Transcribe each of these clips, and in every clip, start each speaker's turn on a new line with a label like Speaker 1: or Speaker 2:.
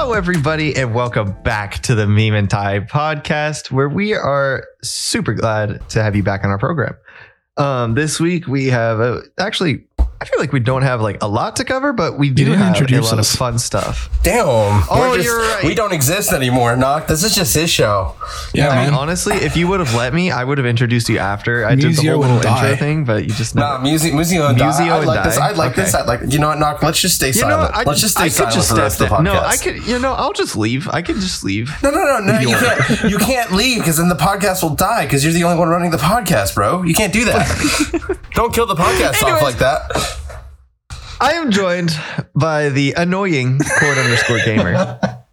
Speaker 1: Hello, everybody, and welcome back to the Meme and Tie podcast, where we are super glad to have you back on our program. Um, this week we have uh, actually. I feel like we don't have like a lot to cover, but we do
Speaker 2: didn't
Speaker 1: have a lot
Speaker 2: us.
Speaker 1: of fun stuff.
Speaker 3: Damn.
Speaker 1: Oh,
Speaker 3: we're just-
Speaker 1: you're right.
Speaker 3: We don't exist anymore, Knock. This is just his show.
Speaker 2: Yeah,
Speaker 1: I mean, honestly, if you would have let me, I would have introduced you after I did the whole
Speaker 2: and
Speaker 1: little intro
Speaker 2: Die.
Speaker 1: thing, but you just never.
Speaker 3: Nah, Museo, Museo and
Speaker 1: Museo
Speaker 3: Die. I
Speaker 1: and
Speaker 3: like this.
Speaker 1: Die.
Speaker 3: I like this. I like. You know what, Knock? Let's just stay
Speaker 1: you know,
Speaker 3: silent.
Speaker 1: I,
Speaker 3: Let's just stay
Speaker 1: I could
Speaker 3: silent
Speaker 1: just
Speaker 3: for the rest
Speaker 1: step
Speaker 3: of the podcast.
Speaker 1: No, I could. You know, I'll just leave. I can just leave.
Speaker 3: No, no, no, no. You can't. You can't leave because then the podcast will die because you're the only one running the podcast, bro. You can't do that. don't kill the podcast
Speaker 1: Anyways.
Speaker 3: off like that.
Speaker 1: I am joined by the annoying cord underscore gamer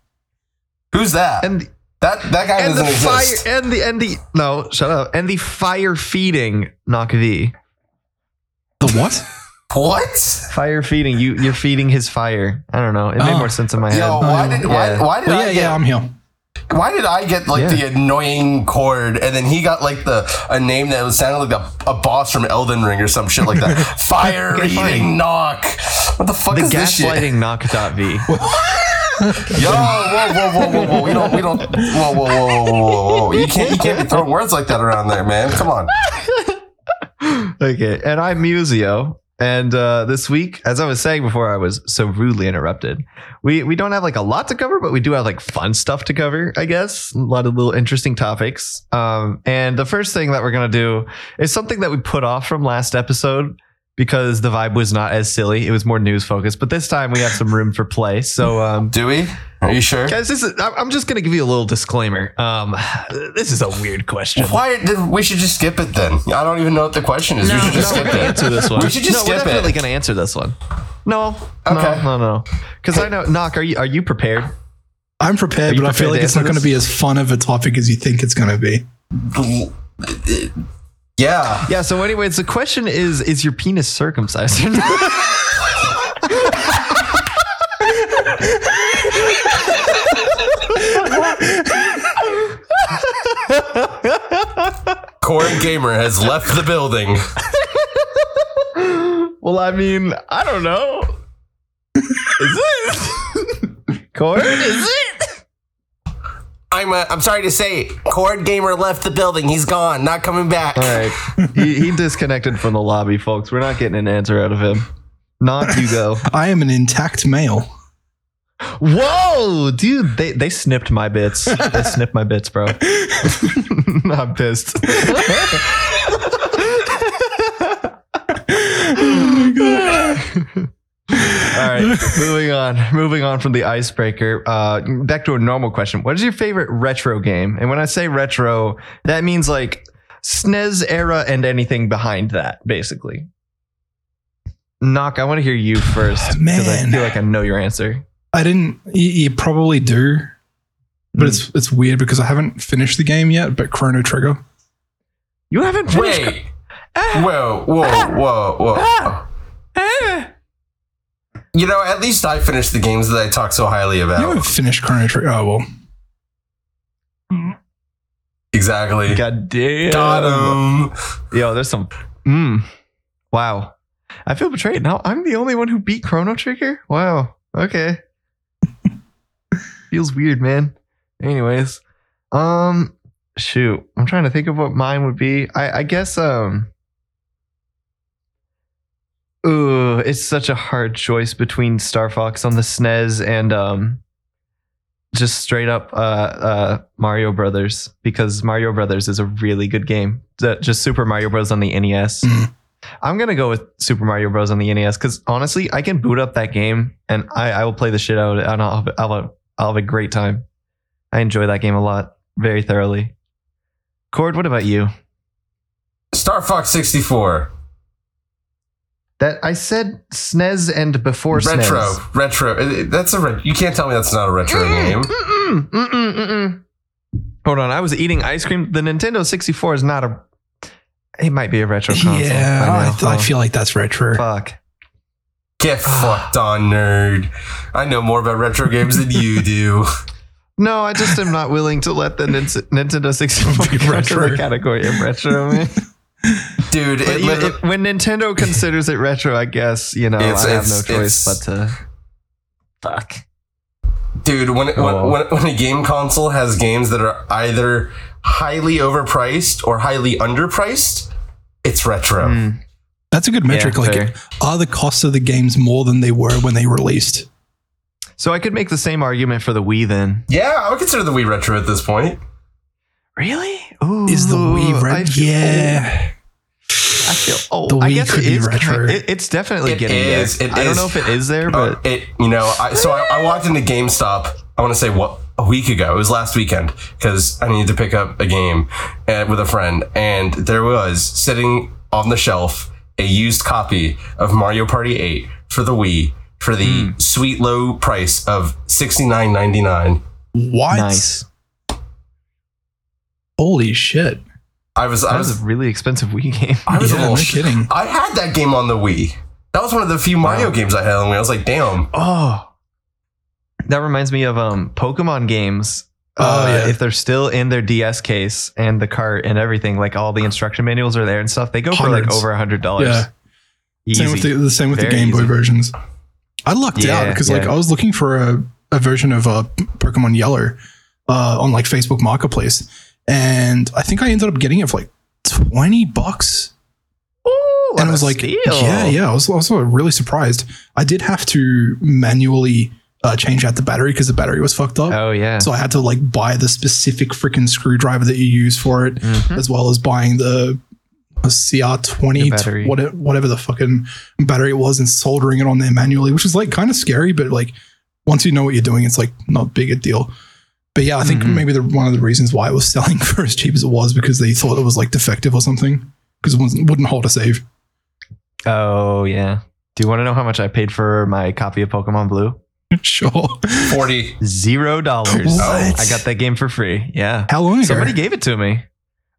Speaker 3: Who's that?
Speaker 1: and
Speaker 3: that that guy
Speaker 1: and the
Speaker 3: doesn't
Speaker 1: fire
Speaker 3: exist.
Speaker 1: and the and the no shut up and the fire feeding knock V
Speaker 2: The what?
Speaker 3: What?
Speaker 1: fire feeding you you're feeding his fire I don't know it made
Speaker 2: Oh.
Speaker 1: more sense in my head
Speaker 3: Yo, why oh, did why,
Speaker 1: Yeah.
Speaker 3: why did
Speaker 2: Well,
Speaker 3: I
Speaker 2: yeah,
Speaker 3: get
Speaker 2: yeah, I'm here.
Speaker 3: Why did I get like
Speaker 1: Yeah.
Speaker 3: the annoying chord, and then he got like the a name that was sounded like a, a boss from Elden Ring or some shit like that? Fire eating knock. What the fuck
Speaker 1: the
Speaker 3: is this shit?
Speaker 1: gaslighting knock dot V
Speaker 3: Yo, whoa, whoa, whoa, whoa, whoa. We don't, we don't. Whoa, whoa, whoa, whoa, whoa, whoa. You can't, you can't be throwing words like that around there, man. Come on.
Speaker 1: okay and I'm Museo and uh, this week as I was saying before I was so rudely interrupted. We we don't have like a lot to cover but we do have like fun stuff to cover I guess. A lot of little interesting topics. Um, and the first thing that we're gonna do is something that we put off from last episode because the vibe was not as silly it was more news focused but this time we have some room for play so um,
Speaker 3: Do we? Are you sure?
Speaker 1: guys this is I- I'm just gonna give you a little disclaimer um, this is a weird question
Speaker 3: Why did we should just skip it then? I don't even know what the question is. we should just
Speaker 1: no,
Speaker 3: skip
Speaker 1: we're gonna
Speaker 3: it.
Speaker 1: answer this one.
Speaker 3: We should just
Speaker 1: no, we're
Speaker 3: skip
Speaker 1: definitely gonna answer this one. No,
Speaker 3: Okay.
Speaker 1: no, no, no. Because I know, knock. Are you are you prepared?
Speaker 2: I'm prepared,
Speaker 1: you
Speaker 2: but I feel like it's not going to be as fun of a topic as you think it's going to be.
Speaker 3: Yeah.
Speaker 1: Yeah. So, anyways, the question is: Is your penis circumcised? or not?
Speaker 3: Cord Gamer has left the building.
Speaker 1: well, I mean, I don't know. Is it? Cord? Is it?
Speaker 3: I'm uh, I'm sorry to say, Cord Gamer left the building. He's gone, not coming back.
Speaker 1: All right. He, he disconnected from the lobby, folks. We're not getting an answer out of him. Not you go.
Speaker 2: I am an intact male.
Speaker 1: Whoa, dude! They they snipped my bits. They snipped my bits, bro. I'm pissed. All right, moving on. Moving on from the icebreaker. Uh, back to a normal question. What is your favorite retro game? And when I say retro, that means like SNES era and anything behind that, basically. Knock. I want to hear you first because I
Speaker 2: Man.
Speaker 1: feel like I know your answer.
Speaker 2: I didn't. You, you probably do, but
Speaker 1: Hmm.
Speaker 2: it's it's weird because I haven't finished the game yet. But Chrono Trigger.
Speaker 1: You haven't finished.
Speaker 3: Wait. Whoa, whoa, whoa, whoa.
Speaker 1: Eh.
Speaker 3: You know, at least I finished the games that I talk so highly about.
Speaker 2: You
Speaker 3: about.
Speaker 2: haven't finished Chrono Trigger. Oh well.
Speaker 3: Exactly.
Speaker 1: God damn.
Speaker 3: Got him.
Speaker 1: Yo, there's some. Mm. Wow. I feel betrayed. Now I'm the only one who beat Chrono Trigger? Wow. Okay. Feels weird, man. Anyways. Um shoot. I'm trying to think of what mine would be. I, I guess um Ooh, it's such a hard choice between Star Fox on the SNES and um just straight up uh uh Mario Brothers because Mario Brothers is a really good game. Just Super Mario Bros on the NES.
Speaker 2: Mhm.
Speaker 1: I'm gonna go with Super Mario Bros on the NES because honestly, I can boot up that game and I, I will play the shit out of it and I'll have, I'll, have, I'll have a great time. I enjoy that game a lot, very thoroughly. Cord, what about you?
Speaker 3: Star Fox 64.
Speaker 1: That I said SNES and before
Speaker 3: retro.
Speaker 1: SNES.
Speaker 3: Retro. retro. That's a. Re- you can't tell me that's not a retro game.
Speaker 1: Mm-mm, mm-mm, mm-mm. Hold on, I was eating ice cream. The Nintendo 64 is not a. It might be a retro console.
Speaker 2: Yeah,
Speaker 1: I,
Speaker 2: I,
Speaker 1: know.
Speaker 2: th- I feel like that's retro.
Speaker 1: Fuck.
Speaker 3: Get ah. fucked on, nerd. I know more about retro games than you do.
Speaker 1: No, I just am not willing to let the Nintendo 64
Speaker 2: Be
Speaker 1: into
Speaker 2: retro.
Speaker 1: the category of retro. Man.
Speaker 3: Dude, it
Speaker 1: you-
Speaker 3: literally-
Speaker 1: it- when Nintendo considers it retro, I guess you know
Speaker 3: It's-
Speaker 1: I have no choice but to. Fuck.
Speaker 3: Dude, when,
Speaker 1: Oh.
Speaker 3: when, when, when a game console has games that are either highly overpriced or highly underpriced, it's retro.
Speaker 1: Mm,
Speaker 2: That's a good metric.
Speaker 1: Yeah,
Speaker 2: like,
Speaker 1: fair.
Speaker 2: are the costs of the games more than they were when they released?
Speaker 1: So I could make the same argument for the Wii then.
Speaker 3: Yeah, I would consider the Wii retro at this point.
Speaker 1: Really? Ooh,
Speaker 2: Is the Wii
Speaker 1: retro?
Speaker 2: red?
Speaker 1: feel
Speaker 2: Yeah.
Speaker 1: I feel old.
Speaker 2: The
Speaker 1: I
Speaker 2: Wii
Speaker 1: guess
Speaker 2: could
Speaker 1: it
Speaker 2: be
Speaker 1: is.
Speaker 2: retro.
Speaker 1: Kind, it, it's definitely
Speaker 3: It
Speaker 1: getting
Speaker 3: is,
Speaker 1: there.
Speaker 3: it
Speaker 1: I don't know if it is there,
Speaker 3: Uh,
Speaker 1: but
Speaker 3: it, you know, I, so I, I walked into GameStop. I want to say what a week ago. It was last weekend because I needed to pick up a game uh, with a friend, and there was sitting on the shelf a used copy of Mario Party 8 for the Wii for the
Speaker 1: Hmm.
Speaker 3: sweet low price of sixty nine ninety nine.
Speaker 2: What?
Speaker 1: nice.
Speaker 2: Holy shit.
Speaker 3: I was I
Speaker 1: That was
Speaker 3: was
Speaker 1: a really expensive Wii game.
Speaker 3: I was a
Speaker 2: Yeah,
Speaker 3: little
Speaker 2: no
Speaker 3: sh-
Speaker 2: kidding.
Speaker 3: I had that game on the Wii. That was one of the few Mario
Speaker 1: Wow.
Speaker 3: games I had on the Wii. I was like, damn.
Speaker 1: Oh, that reminds me of um Pokemon games.
Speaker 2: Oh,
Speaker 1: uh,
Speaker 2: yeah.
Speaker 1: If they're still in their DS case and the cart and everything, like all the instruction manuals are there and stuff, they go for like over a hundred dollars.
Speaker 2: Yeah.
Speaker 1: Easy.
Speaker 2: Same with the, the same with the
Speaker 1: Very
Speaker 2: Game Boy
Speaker 1: easy.
Speaker 2: versions. I lucked out
Speaker 1: Yeah,
Speaker 2: because like. I was looking for a, a version of uh, Pokemon Yellow uh, on like Facebook Marketplace, and I think I ended up getting it for like twenty bucks.
Speaker 1: Ooh, what
Speaker 2: and I
Speaker 1: a
Speaker 2: was like,
Speaker 1: steal.
Speaker 2: yeah, yeah. I was also really surprised. I did have to manually uh, change out the battery because the battery was fucked up.
Speaker 1: Oh yeah.
Speaker 2: So I had to like buy the specific freaking screwdriver that you use for it,
Speaker 1: Mhm.
Speaker 2: as well as buying the a CR20,
Speaker 1: The battery.
Speaker 2: whatever the fucking battery it was, and soldering it on there manually, which is like kind of scary, but like once you know what you're doing, it's like not big a deal. But yeah, I think
Speaker 1: Mhm.
Speaker 2: maybe the, one of the reasons why it was selling for as cheap as it was because they thought it was like defective or something because it wasn't, wouldn't hold a save.
Speaker 1: Oh yeah. Do you want to know how much I paid for my copy of Pokemon Blue?
Speaker 2: sure.
Speaker 3: 40.
Speaker 1: Zero dollars. I got that game for free. Yeah.
Speaker 2: How long ago?
Speaker 1: Somebody gave it to me.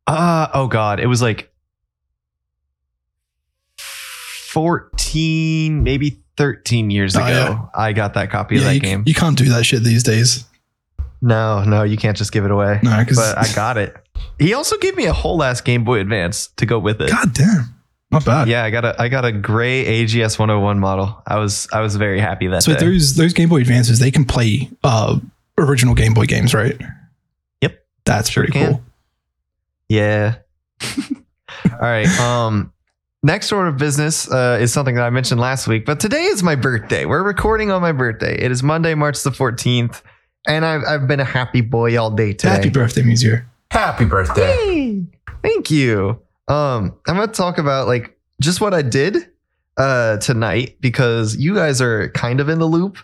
Speaker 1: Uh oh god, it was like 14, maybe 13 years
Speaker 2: Oh,
Speaker 1: ago.
Speaker 2: yeah.
Speaker 1: I got that copy of that
Speaker 2: you,
Speaker 1: game.
Speaker 2: you can't do that shit these days.
Speaker 1: No, no, you can't just give it away.
Speaker 2: No,
Speaker 1: But I got it. He also gave me a whole ass Game Boy Advance to go with it.
Speaker 2: god damn, not bad.
Speaker 1: Yeah, I got a I got a gray AGS 101 model. I was I was very happy that
Speaker 2: So
Speaker 1: day.
Speaker 2: those those Game Boy Advances, they can play uh, original Game Boy games, right?
Speaker 1: Yep.
Speaker 2: That's
Speaker 1: Sure
Speaker 2: pretty
Speaker 1: can.
Speaker 2: cool.
Speaker 1: Yeah. All right. Um next order of business uh, is something that I mentioned last week, but today is my birthday. We're recording on my birthday. It is Monday, March the 14th, and I've, I've been a happy boy all day today.
Speaker 2: Happy birthday, Museo.
Speaker 3: Happy birthday.
Speaker 1: Yay. Thank you. Um, I'm gonna talk about like just what I did uh tonight because you guys are kind of in the loop.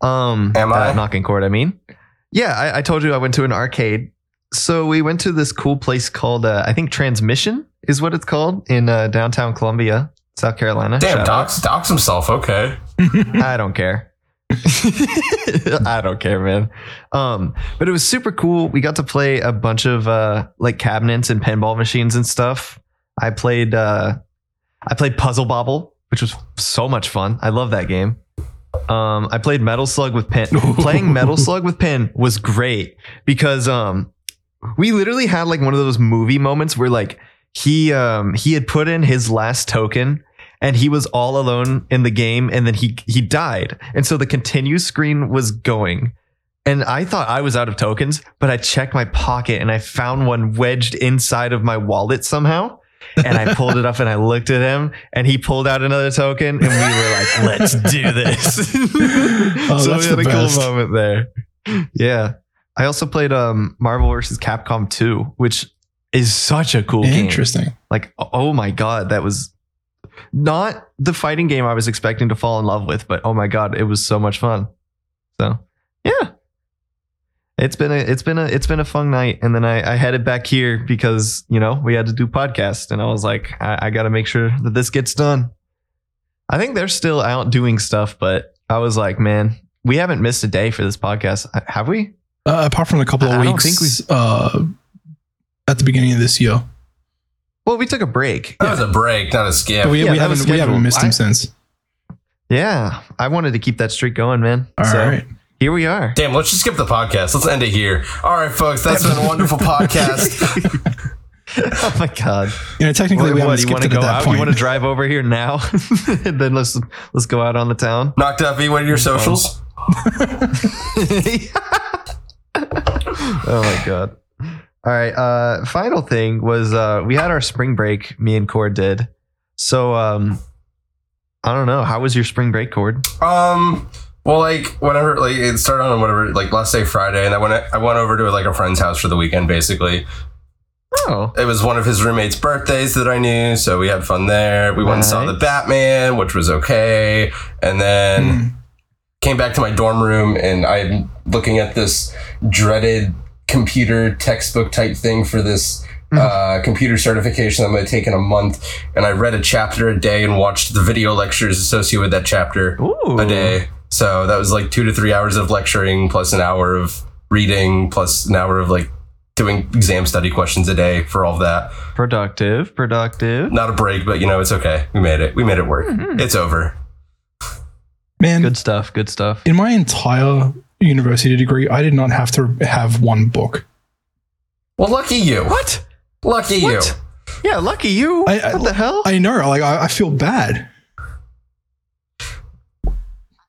Speaker 1: Um
Speaker 3: Am I?
Speaker 1: uh, knocking court, I mean. Yeah, I, I told you I went to an arcade. So we went to this cool place called uh, I think Transmission is what it's called in uh, downtown Columbia, South Carolina.
Speaker 3: Damn,
Speaker 1: Shout out.
Speaker 3: docs, docs himself. Okay.
Speaker 1: I don't care. I don't care, man. Um, but it was super cool. We got to play a bunch of uh like cabinets and pinball machines and stuff. I played uh I played Puzzle Bobble, which was so much fun. I love that game. Um, I played Metal Slug with Pin. Playing Metal Slug with Pin was great because um we literally had like one of those movie moments where like he um he had put in his last token and he was all alone in the game and then he he died. And so the continue screen was going. And i thought i was out of tokens but i checked my pocket and i found one wedged inside of my wallet somehow. And i pulled it up and i looked at him and he pulled out another token and we were like let's do this. So
Speaker 2: Oh, that's
Speaker 1: we had a
Speaker 2: best.
Speaker 1: cool moment there. Yeah. I also played um marvel vs capcom 2 which is such a cool game.
Speaker 2: Interesting.
Speaker 1: like, oh my god, that was not the fighting game I was expecting to fall in love with, but oh my god, it was so much fun. So yeah, it's been a it's been a it's been a fun night, and then I, I headed back here because you know we had to do podcast, and I was like, I, I got to make sure that this gets done. I think they're still out doing stuff, but I was like, man, we haven't missed a day for this podcast, have we?
Speaker 2: Uh, apart from a couple of
Speaker 1: I
Speaker 2: weeks
Speaker 1: think we-
Speaker 2: uh, at the beginning of this year,
Speaker 1: Well, we took a break.
Speaker 3: That was a break, not a skip.
Speaker 2: but we,
Speaker 1: Yeah,
Speaker 2: we haven't we haven't
Speaker 1: scheduled.
Speaker 2: missed him
Speaker 1: I-
Speaker 2: since.
Speaker 1: Yeah, I wanted to keep that streak going, man.
Speaker 2: All right.
Speaker 1: so here we are.
Speaker 3: Damn, let's just skip the podcast. Let's end it here. All right, folks, that's been a wonderful podcast.
Speaker 1: oh my god!
Speaker 2: You know, technically
Speaker 1: What,
Speaker 2: we
Speaker 1: what, you want to go out?
Speaker 2: point.
Speaker 1: You want to drive over here now? and then let's let's go out on the town.
Speaker 3: Knocked up, E, what are your socials?
Speaker 1: oh my god. All right. Uh final thing was uh we had our spring break, me and Cord did. So um I don't know. How was your spring break, Cord?
Speaker 3: Um. Well, like whenever, like it started on whatever, like let's say Friday, and I went, I went over to like a friend's house for the weekend. Basically,
Speaker 1: Oh.
Speaker 3: it was one of his roommates' birthdays that I knew, so we had fun there. We went and saw the Batman, which was okay, and then
Speaker 2: Hmm.
Speaker 3: came back to my dorm room, and I'm looking at this dreaded computer textbook type thing for this. Uh, computer certification that I'm going to take in a month, and I read a chapter a day and watched the video lectures associated with that chapter
Speaker 1: Ooh.
Speaker 3: a day. So that was like two to three hours of lecturing plus an hour of reading plus an hour of like doing exam study questions a day for all of that.
Speaker 1: Productive, productive.
Speaker 3: Not a break, but you know, it's okay. We made it. We made it work. It's over.
Speaker 2: Man,
Speaker 1: Good stuff. Good stuff.
Speaker 2: in my entire university degree, I did not have to have one book.
Speaker 3: Well, lucky you.
Speaker 1: What?
Speaker 3: Lucky you.
Speaker 1: Yeah, lucky you.
Speaker 2: I- I-
Speaker 1: what the hell?
Speaker 2: I know, like I, I feel bad.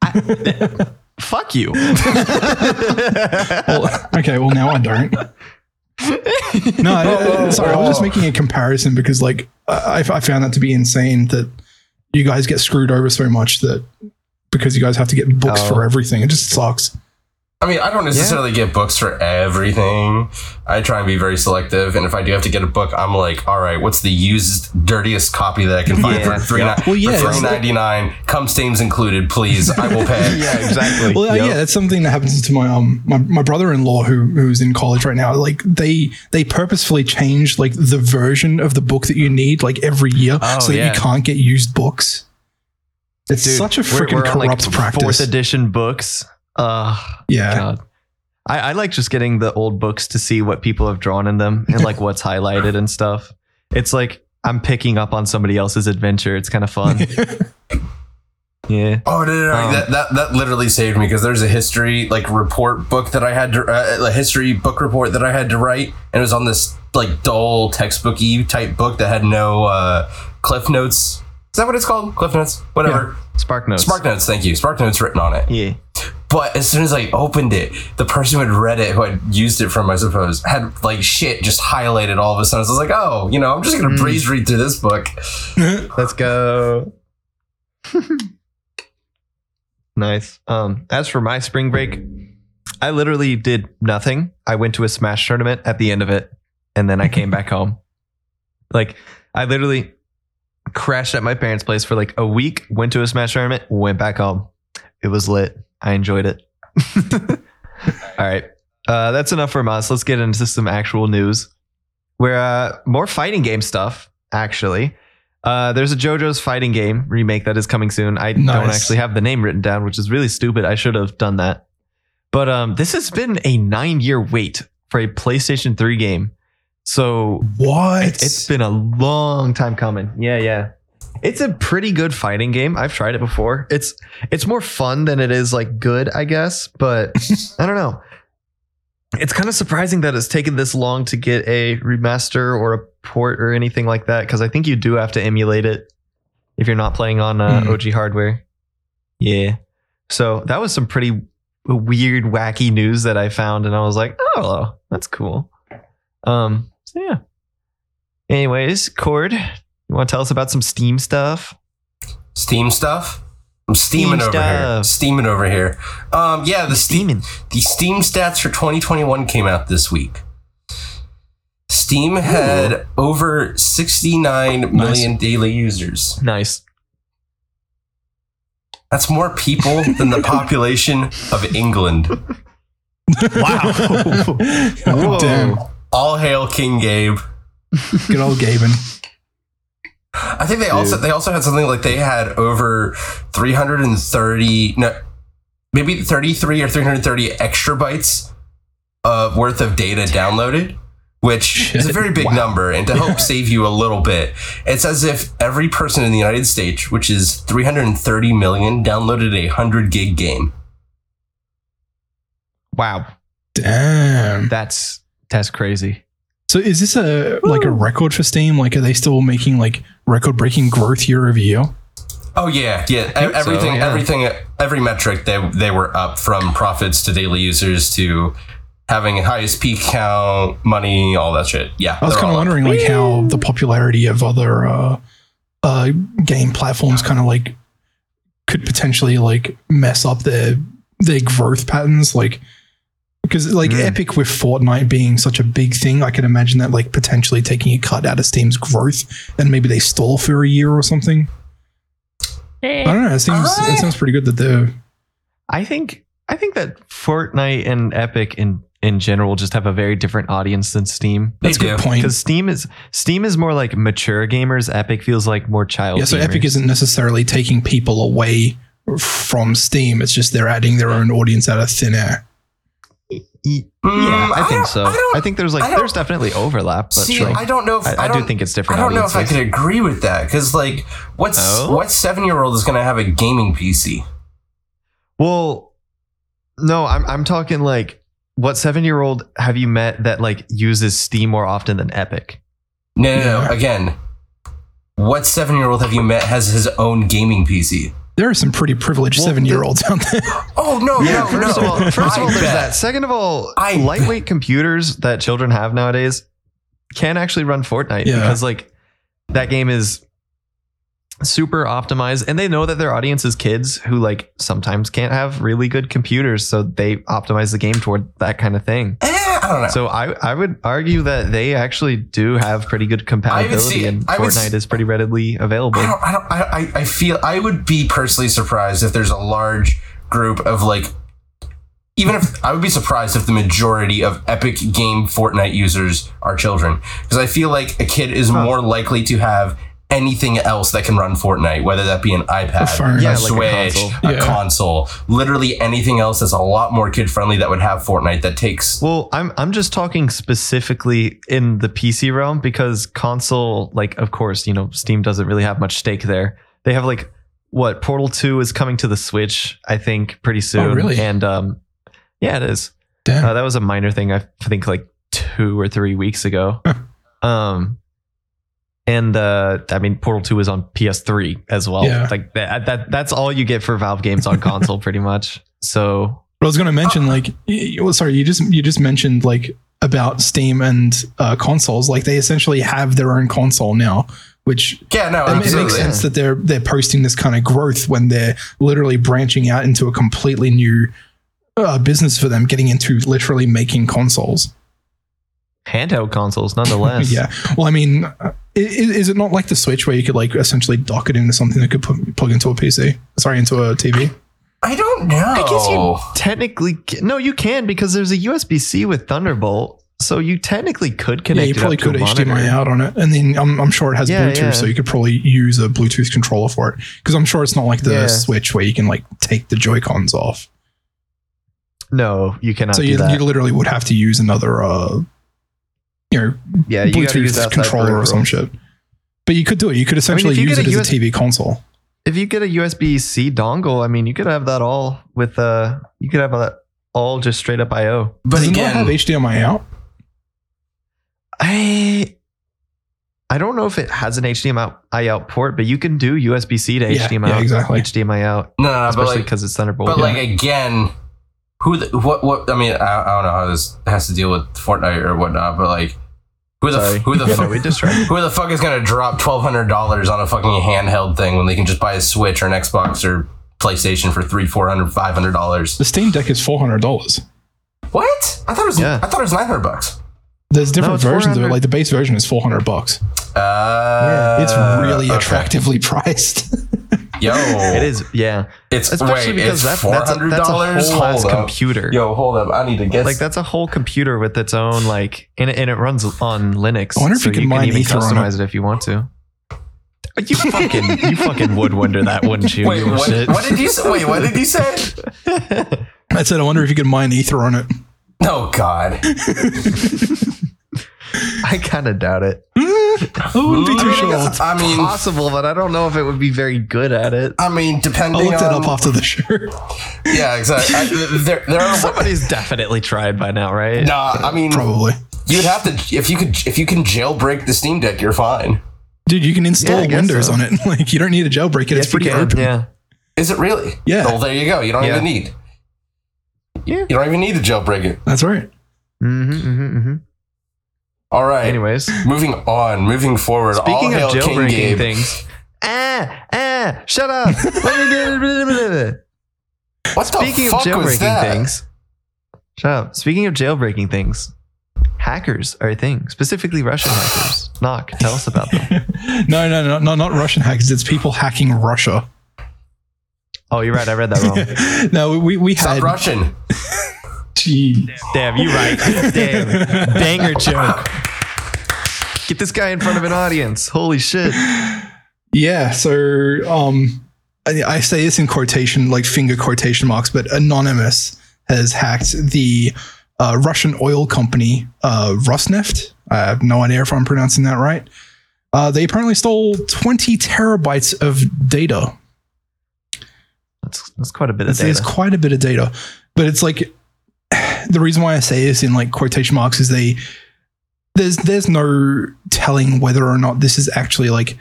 Speaker 1: Fuck you.
Speaker 2: Well, okay, well now I don't. No, I- I- sorry, I was just making a comparison because like I, I found that to be insane that you guys get screwed over so much that because you guys have to get books
Speaker 1: Oh.
Speaker 2: for everything, it just sucks.
Speaker 3: I mean, I don't necessarily get books for everything. I try and be very selective, and if I do have to get a book, I'm like, all right, what's the used, dirtiest copy that I can find
Speaker 1: Yeah.
Speaker 3: for three
Speaker 1: Yeah.
Speaker 2: Well, yeah,
Speaker 3: for
Speaker 2: it's
Speaker 3: three ninety nine? Come stains included, please. I will pay.
Speaker 1: yeah, exactly.
Speaker 2: Well, uh,
Speaker 1: Yep.
Speaker 2: yeah, that's something that happens to my um my, my brother-in-law who who's in college right now. Like they they purposefully change like the version of the book that you need like every year
Speaker 1: Oh,
Speaker 2: so that
Speaker 1: yeah.
Speaker 2: you can't get used books. It's
Speaker 1: Dude,
Speaker 2: such a freaking
Speaker 1: we're on, like,
Speaker 2: corrupt practice.
Speaker 1: Fourth edition books. Uh,
Speaker 2: yeah.
Speaker 1: God. I, I like just getting the old books to see what people have drawn in them and like what's highlighted and stuff. It's like I'm picking up on somebody else's adventure. It's kind of fun. yeah.
Speaker 3: Oh no, no, no.
Speaker 1: Um,
Speaker 3: that, that that literally saved me because there's a history like report book that I had to uh, a history book report that I had to write, and it was on this like dull textbooky type book that had no uh, cliff notes. Is that what it's called? Cliff notes, whatever.
Speaker 1: Spark notes.
Speaker 3: Spark notes. Thank you. Spark notes written on it.
Speaker 1: Yeah.
Speaker 3: But as soon as I opened it, the person who had read it, who had used it from, I suppose, had like shit just highlighted all of a sudden. So I was like, oh, you know, I'm just gonna breeze read through this book.
Speaker 1: Let's go. nice. Um, as for my spring break, I literally did nothing. I went to a Smash tournament at the end of it, and then I came back home. Like, I literally crashed at my parents' place for like a week, went to a Smash tournament, went back home. It was lit. I enjoyed it. All right. Uh, that's enough from us. Let's get into some actual news. Where uh, more fighting game stuff, actually. Uh, there's a JoJo's fighting game remake that is coming soon. I don't actually have the name written down, which is really stupid. I should have done that. But um, this has been a nine year wait for a PlayStation 3 game. So
Speaker 2: What?
Speaker 1: it, it's been a long time coming. Yeah, yeah. It's a pretty good fighting game. I've tried it before. It's it's more fun than it is like good, I guess. But I don't know. It's kind of surprising that it's taken this long to get a remaster or a port or anything like that. Because I think you do have to emulate it if you're not playing on uh,
Speaker 2: Hmm.
Speaker 1: OG hardware. Yeah. So that was some pretty weird, wacky news that I found, and I was like, oh, that's cool. Um. So yeah. Anyways, Cord, you want to tell us about some Steam stuff?
Speaker 3: Steam stuff. I'm steaming
Speaker 1: Steam
Speaker 3: over here. Steaming over here. Um, yeah, the Steam
Speaker 1: Steaming.
Speaker 3: the Steam stats for 2021 came out this week. Steam had over 69 million daily users.
Speaker 1: Nice.
Speaker 3: That's more people than the population of England.
Speaker 1: Wow.
Speaker 2: oh,
Speaker 1: Whoa.
Speaker 2: damn.
Speaker 3: All hail King Gabe.
Speaker 2: Good old Gaben.
Speaker 3: I think they also they also had something like they had over 330 no maybe 33 or 330 exabytes uh, worth of data downloaded which is a very big
Speaker 2: Wow.
Speaker 3: number and to help save you a little bit it's as if every person in the United States which is 330 million downloaded a 100 gig game
Speaker 1: Wow.
Speaker 2: Damn.
Speaker 1: That's that's crazy.
Speaker 2: So is this a like a record for Steam? Like, are they still making like record breaking growth year over year?
Speaker 3: Oh yeah, yeah. E- Everything,
Speaker 1: so, yeah.
Speaker 3: everything, every metric they they were up from profits to daily users to having highest peak count, money, all that shit. Yeah,
Speaker 2: I was kind of
Speaker 3: all up.
Speaker 2: wondering like how the popularity of other uh, uh, game platforms kind of like could potentially like mess up their their growth patterns, like because like
Speaker 1: Mm.
Speaker 2: Epic with Fortnite being such a big thing, I can imagine that like potentially taking a cut out of Steam's growth, and maybe they stall for a year or something. I don't know. It seems
Speaker 3: I-
Speaker 2: it sounds pretty good that they're
Speaker 1: I think I think that Fortnite and Epic in in general just have a very different audience than Steam.
Speaker 3: They
Speaker 2: that's a good
Speaker 3: do.
Speaker 2: point.
Speaker 1: Because Steam is Steam is more like mature gamers. Epic feels like more child.
Speaker 2: Yeah, so Epic isn't necessarily taking people away from Steam. It's just they're adding their own audience out of thin air.
Speaker 1: Y-
Speaker 3: Mm,
Speaker 1: Yeah, I,
Speaker 3: I
Speaker 1: think
Speaker 3: don't-
Speaker 1: so.
Speaker 3: I
Speaker 1: I, think there's like there's definitely overlap, but
Speaker 3: See,
Speaker 1: sure.
Speaker 3: I don't know if
Speaker 1: I,
Speaker 3: I,
Speaker 1: I
Speaker 3: don't
Speaker 1: do think it's different.
Speaker 3: I don't know if I
Speaker 1: audiences.
Speaker 3: could agree with that because, like, what's
Speaker 1: Oh?
Speaker 3: what seven year old is going to have a gaming PC?
Speaker 1: Well, no, I'm I'm talking like what seven year old have you met that like uses Steam more often than Epic?
Speaker 3: No, no, no. Again, what seven year old have you met has his own gaming PC?
Speaker 2: There are some pretty privileged
Speaker 1: Well,
Speaker 2: seven year olds out there.
Speaker 3: Oh no, no,
Speaker 1: first
Speaker 3: no!
Speaker 1: of all, first of all, there's that. Second of all,
Speaker 3: I
Speaker 1: lightweight computers that children have nowadays can actually run Fortnite
Speaker 2: Yeah.
Speaker 1: because like that game is super optimized and they know that their audience is kids who like sometimes can't have really good computers so they optimize the game toward that kind of thing
Speaker 3: I don't know.
Speaker 1: so i i would argue that they actually do have pretty good compatibility and fortnite
Speaker 3: s-
Speaker 1: is pretty readily available
Speaker 3: I don't, I don't, I, I, I feel, I would be personally surprised if there's a large group of like, even if, I would be surprised if the majority of Epic Game Fortnite users are children. Because I feel like a kid is
Speaker 1: Huh.
Speaker 3: more likely to have anything else that can run Fortnite, whether that be an iPad,
Speaker 2: phone.
Speaker 3: a
Speaker 1: Yeah, like a
Speaker 3: Switch,
Speaker 1: console.
Speaker 3: a
Speaker 2: Yeah.
Speaker 3: console, literally anything else that's a lot more kid friendly that would have Fortnite that takes.
Speaker 1: Well, I'm I'm just talking specifically in the PC realm because console, like of course, you know, Steam doesn't really have much stake there. They have like what Portal Two is coming to the Switch, I think, pretty soon.
Speaker 2: really?
Speaker 1: And um, yeah, it is.
Speaker 2: Damn.
Speaker 1: Uh, that was a minor thing. I think like two or three weeks ago. um, and uh, I mean, Portal Two is on PS3 as well.
Speaker 2: Yeah.
Speaker 1: Like that, that that's all you get for Valve games on console, pretty much. So
Speaker 2: But I was going to mention, like, well, sorry, you just you just mentioned like about Steam and uh, consoles. Like, they essentially have their own console now, which
Speaker 3: yeah, no,
Speaker 2: I mean, it makes sense that they're they're posting this kind of growth when they're literally branching out into a completely new uh, business for them, getting into literally making consoles.
Speaker 1: handheld consoles, nonetheless.
Speaker 2: Yeah. Well, I mean, uh, i- i- is it not like the Switch where you could like essentially dock it into something that could put, plug into a PC? Sorry, into a TV.
Speaker 3: I don't know.
Speaker 1: I guess you technically ca- no, you can because there's a USB C with Thunderbolt, so you technically could connect.
Speaker 2: Yeah,
Speaker 1: connect.
Speaker 2: you
Speaker 1: it
Speaker 2: probably
Speaker 1: up to
Speaker 2: could
Speaker 1: a
Speaker 2: HDMI
Speaker 1: monitor.
Speaker 2: out on it, and then I'm, I'm sure it has
Speaker 1: Yeah,
Speaker 2: Bluetooth,
Speaker 1: yeah.
Speaker 2: so you could probably use a Bluetooth controller for it. Because I'm sure it's not like the
Speaker 1: Yeah.
Speaker 2: Switch where you can like take the Joy Cons off.
Speaker 1: No, you cannot
Speaker 2: so
Speaker 1: do
Speaker 2: you,
Speaker 1: that.
Speaker 2: you literally would have to use another, uh, you know,
Speaker 1: yeah, you use
Speaker 2: Bluetooth
Speaker 1: outside
Speaker 2: controller or some shit. But you could do it. You could essentially
Speaker 1: you
Speaker 2: use it
Speaker 1: a
Speaker 2: as a TV console.
Speaker 1: If you get a USB C dongle, I mean, you could have that all with uh, you could have that all just straight up I/O.
Speaker 3: but
Speaker 2: Does it not
Speaker 3: again,
Speaker 2: have HDMI out?
Speaker 1: I I don't know if it has an HDMI out port, but you can do USB C to
Speaker 2: Yeah,
Speaker 1: HDMI
Speaker 2: yeah, exactly.
Speaker 1: HDMI out,
Speaker 3: no, no, no but
Speaker 1: especially
Speaker 3: like,
Speaker 1: because it's Thunderbolt.
Speaker 3: But
Speaker 1: yeah.
Speaker 3: like again, who the, what what I mean I, I don't know how this has to deal with Fortnite or whatnot, but like who the
Speaker 1: Sorry.
Speaker 3: who the
Speaker 1: Yeah,
Speaker 3: fuck
Speaker 1: no, we just tried.
Speaker 3: who the fuck is gonna drop twelve hundred dollars on a fucking handheld thing when they can just buy a Switch or an Xbox or PlayStation for three, four hundred, five hundred dollars?
Speaker 2: The Steam Deck is four hundred dollars.
Speaker 3: What? I thought it was
Speaker 1: Yeah.
Speaker 3: I thought it was nine hundred bucks.
Speaker 2: There's different
Speaker 1: it's
Speaker 2: versions of it. Like the base version is four hundred bucks.
Speaker 3: Uh,
Speaker 2: It's really
Speaker 3: okay.
Speaker 2: attractively priced.
Speaker 3: Yo,
Speaker 1: it is, yeah.
Speaker 3: It's
Speaker 1: Especially
Speaker 3: wait,
Speaker 1: because
Speaker 3: it's
Speaker 1: that, that's, a,
Speaker 3: hundred
Speaker 1: that's a
Speaker 3: dollars.
Speaker 1: whole ass computer.
Speaker 3: Yo, hold up. I need to guess.
Speaker 1: Like that's a whole computer with its own like, and it, and it runs on Linux.
Speaker 2: I wonder if
Speaker 1: so
Speaker 2: you can
Speaker 1: can
Speaker 2: mine
Speaker 1: even
Speaker 2: Ether on
Speaker 1: customize it. if you want to. You fucking, you fucking would wonder that, wouldn't you?
Speaker 3: Wait, what,
Speaker 1: shit.
Speaker 3: what did you say? Wait, what did you say?
Speaker 2: I said, I wonder if you could mine Ether on it.
Speaker 3: Oh God.
Speaker 1: I kind of doubt it.
Speaker 2: I wouldn't be too
Speaker 3: I
Speaker 2: sure.
Speaker 3: mean, I mean,
Speaker 1: Possible, but I don't know if it would be very good at it.
Speaker 3: I mean, depending
Speaker 2: I'll look that
Speaker 3: on
Speaker 2: up after the show.
Speaker 3: yeah, exactly. I, there, there are
Speaker 1: Somebody's definitely tried by now, right?
Speaker 3: nah. I mean,
Speaker 2: Probably.
Speaker 3: you'd have to if you could if you can jailbreak the Steam Deck, you're fine.
Speaker 2: Dude, you can install
Speaker 1: Yeah,
Speaker 2: Windows
Speaker 1: so.
Speaker 2: on it. Like you don't need a jailbreak it.
Speaker 1: Yes,
Speaker 2: it's pretty
Speaker 1: you
Speaker 2: open.
Speaker 1: Yeah.
Speaker 3: Is it really?
Speaker 2: Yeah.
Speaker 3: Well, there you go. You don't
Speaker 1: Yeah.
Speaker 3: even need.
Speaker 1: Yeah.
Speaker 3: You don't even need to jailbreak it.
Speaker 2: That's right.
Speaker 1: Mm-hmm, mm-hmm, mm-hmm.
Speaker 3: All right.
Speaker 1: Anyways,
Speaker 3: Moving on. Moving forward.
Speaker 1: speaking
Speaker 3: all
Speaker 1: of jailbreaking things, ah, ah, shut up. Speaking
Speaker 3: What the
Speaker 1: of
Speaker 3: fuck was
Speaker 1: jailbreaking things, shut up. Speaking of jailbreaking things, hackers are a thing, specifically Russian hackers. Knock, tell us about them.
Speaker 2: No, no, no, no, not Russian hackers. It's people hacking Russia.
Speaker 1: Oh, you're right. I read that wrong.
Speaker 2: no, we we
Speaker 3: Stop
Speaker 2: had.
Speaker 3: Russian.
Speaker 2: Gee.
Speaker 1: Damn, you right. Damn, banger joke. Get this guy in front of an audience. Holy shit.
Speaker 2: Yeah. So, um, I, I say this in quotation, like finger quotation marks, but Anonymous has hacked the uh, Russian oil company uh, Rosneft. I have no idea if I'm pronouncing that right. Uh, they apparently stole 20 terabytes of data.
Speaker 1: That's, that's quite a bit of
Speaker 2: It's, it's quite a bit of data, but it's like the reason why I say this in like quotation marks is they there's there's no telling whether or not this is actually like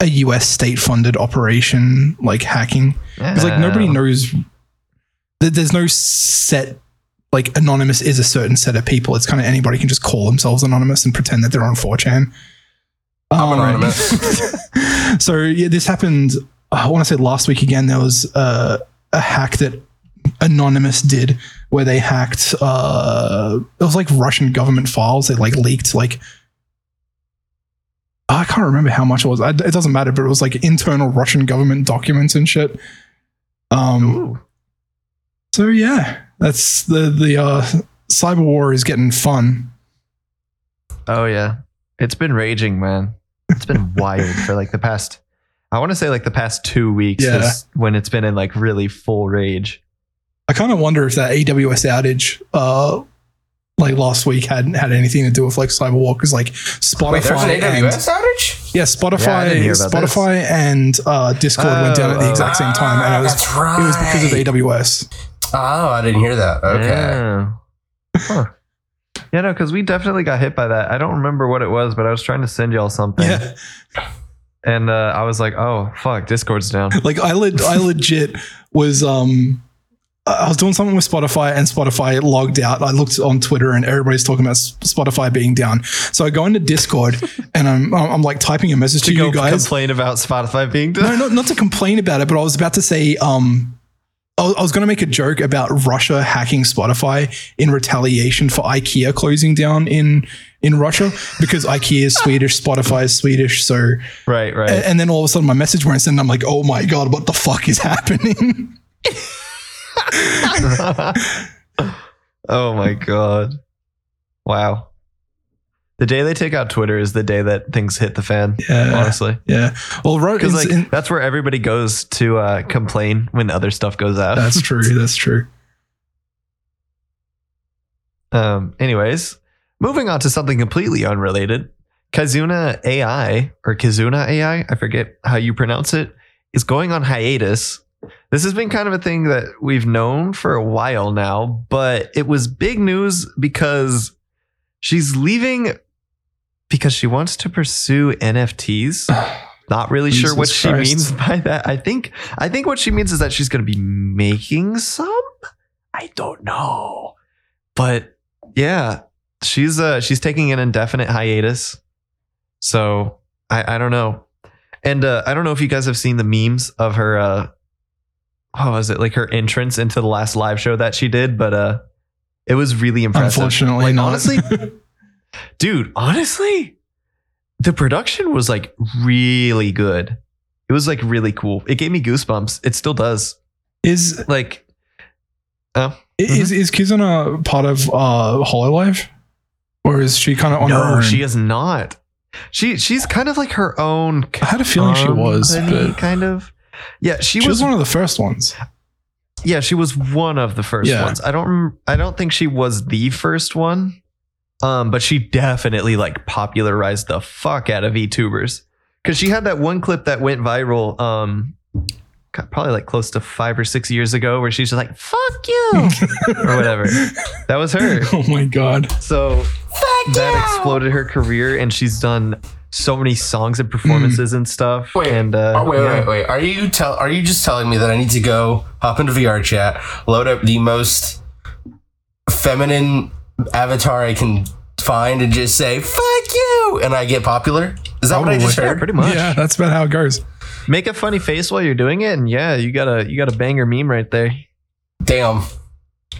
Speaker 2: a US state funded operation like hacking because like nobody knows that there's no set like anonymous is a certain set of people. It's kind of anybody can just call themselves anonymous and pretend that they're on 4chan.
Speaker 3: I'm
Speaker 2: Um,
Speaker 3: anonymous.
Speaker 2: so yeah, this happened. I want to say last week again. There was uh, a hack that Anonymous did where they hacked. Uh, it was like Russian government files. They like leaked like. I can't remember how much it was. I- It doesn't matter, but it was like internal Russian government documents and shit. Um.
Speaker 1: Ooh.
Speaker 2: So yeah, that's the the uh, cyber war is getting fun.
Speaker 1: Oh yeah, it's been raging, man. It's been wild for like the past. I want to say like the past two weeks
Speaker 2: Yeah.
Speaker 1: when it's been in like really full rage.
Speaker 2: I kind of wonder if that AWS outage, uh, like last week, hadn't had anything to do with like cyber war because like Spotify,
Speaker 3: Wait, there's an
Speaker 2: and-
Speaker 3: AWS outage?
Speaker 2: yeah,
Speaker 1: Yeah,
Speaker 2: Spotify,
Speaker 1: didn't hear about this.
Speaker 2: Spotify, and uh, Discord went down at the exact same time, and it was
Speaker 3: That's right.
Speaker 2: it was because of AWS.
Speaker 3: Oh, I didn't hear that. Okay.
Speaker 1: Yeah. Huh. Yeah, no, because we definitely got hit by that. I don't remember what it was, but I was trying to send y'all something,
Speaker 2: Yeah,
Speaker 1: and uh, I was like, "Oh fuck, Discord's down."
Speaker 2: like I le- I legit was um. I was doing something with Spotify and Spotify logged out. I looked on Twitter and everybody's talking about Spotify being down. So I go into Discord and I'm I'm like typing a message to,
Speaker 1: to
Speaker 2: you guys.
Speaker 1: complain about Spotify being done.
Speaker 2: no, not, not to complain about it, but I was about to say, um, I was, I was going to make a joke about Russia hacking Spotify in retaliation for IKEA closing down in in Russia because IKEA is Swedish, Spotify is Swedish. So,
Speaker 1: Right, right.
Speaker 2: and then all of a sudden my message went and I'm like, oh my god, what the fuck is happening?
Speaker 1: oh my god. Wow. The day they take out Twitter is the day that things hit the fan.
Speaker 2: Yeah.
Speaker 1: Honestly.
Speaker 2: Yeah, well,
Speaker 1: Because like
Speaker 2: in-
Speaker 1: that's where everybody goes to uh, complain when other stuff goes out.
Speaker 2: that's true. That's true.
Speaker 1: Um, anyways, moving on to something completely unrelated. Kazuna AI or Kazuna AI, I forget how you pronounce it, is going on hiatus. This has been kind of a thing that we've known for a while now, but it was big news because she's leaving because she wants to pursue NFTs. Not really sure what
Speaker 2: Jesus
Speaker 1: she means by that. I think I think what she means is that she's going to be making some. I don't know. But yeah, she's uh she's taking an indefinite hiatus. So I I don't know. And uh I don't know if you guys have seen the memes of her uh what was it like her entrance into the last live show that she did, but uh it was really impressive.
Speaker 2: Unfortunately,
Speaker 1: Like,
Speaker 2: not.
Speaker 1: honestly, dude, honestly, the production was like really good. It was like really cool. It gave me goosebumps. It still does.
Speaker 2: is
Speaker 1: Like, oh,
Speaker 2: is is Kizuna part of uh, Hololive, or is she kind of on her own?
Speaker 1: she is not. She she's kind of like her own.
Speaker 2: I had a feeling she was, but
Speaker 1: kind of. Yeah, she,
Speaker 2: she
Speaker 1: was.
Speaker 2: was one of the first ones.
Speaker 1: yeah, she was one of the first
Speaker 2: Yeah.
Speaker 1: ones. I don't. I don't think she was the first one. Um, but she definitely like popularized the fuck out of VTubers because she had that one clip that went viral. Um, probably like close to five or six years ago, where she's just like "fuck you" or whatever. That was her.
Speaker 2: oh my god!
Speaker 1: So that exploded her career, and she's done so many songs and performances and stuff.
Speaker 3: Wait,
Speaker 1: and uh,
Speaker 3: oh, wait,
Speaker 1: yeah.
Speaker 3: wait, wait. Are you tell? Are you just telling me that I need to go hop into VR chat, load up the most feminine avatar I can find, and just say "fuck you," and I get popular? Is that what I just
Speaker 2: Probably.
Speaker 1: Yeah,
Speaker 3: heard?
Speaker 1: pretty much.
Speaker 2: Yeah, that's about how it goes.
Speaker 1: Make a funny face while you're doing it, and yeah, you got a you got a banger meme right there.
Speaker 3: Damn.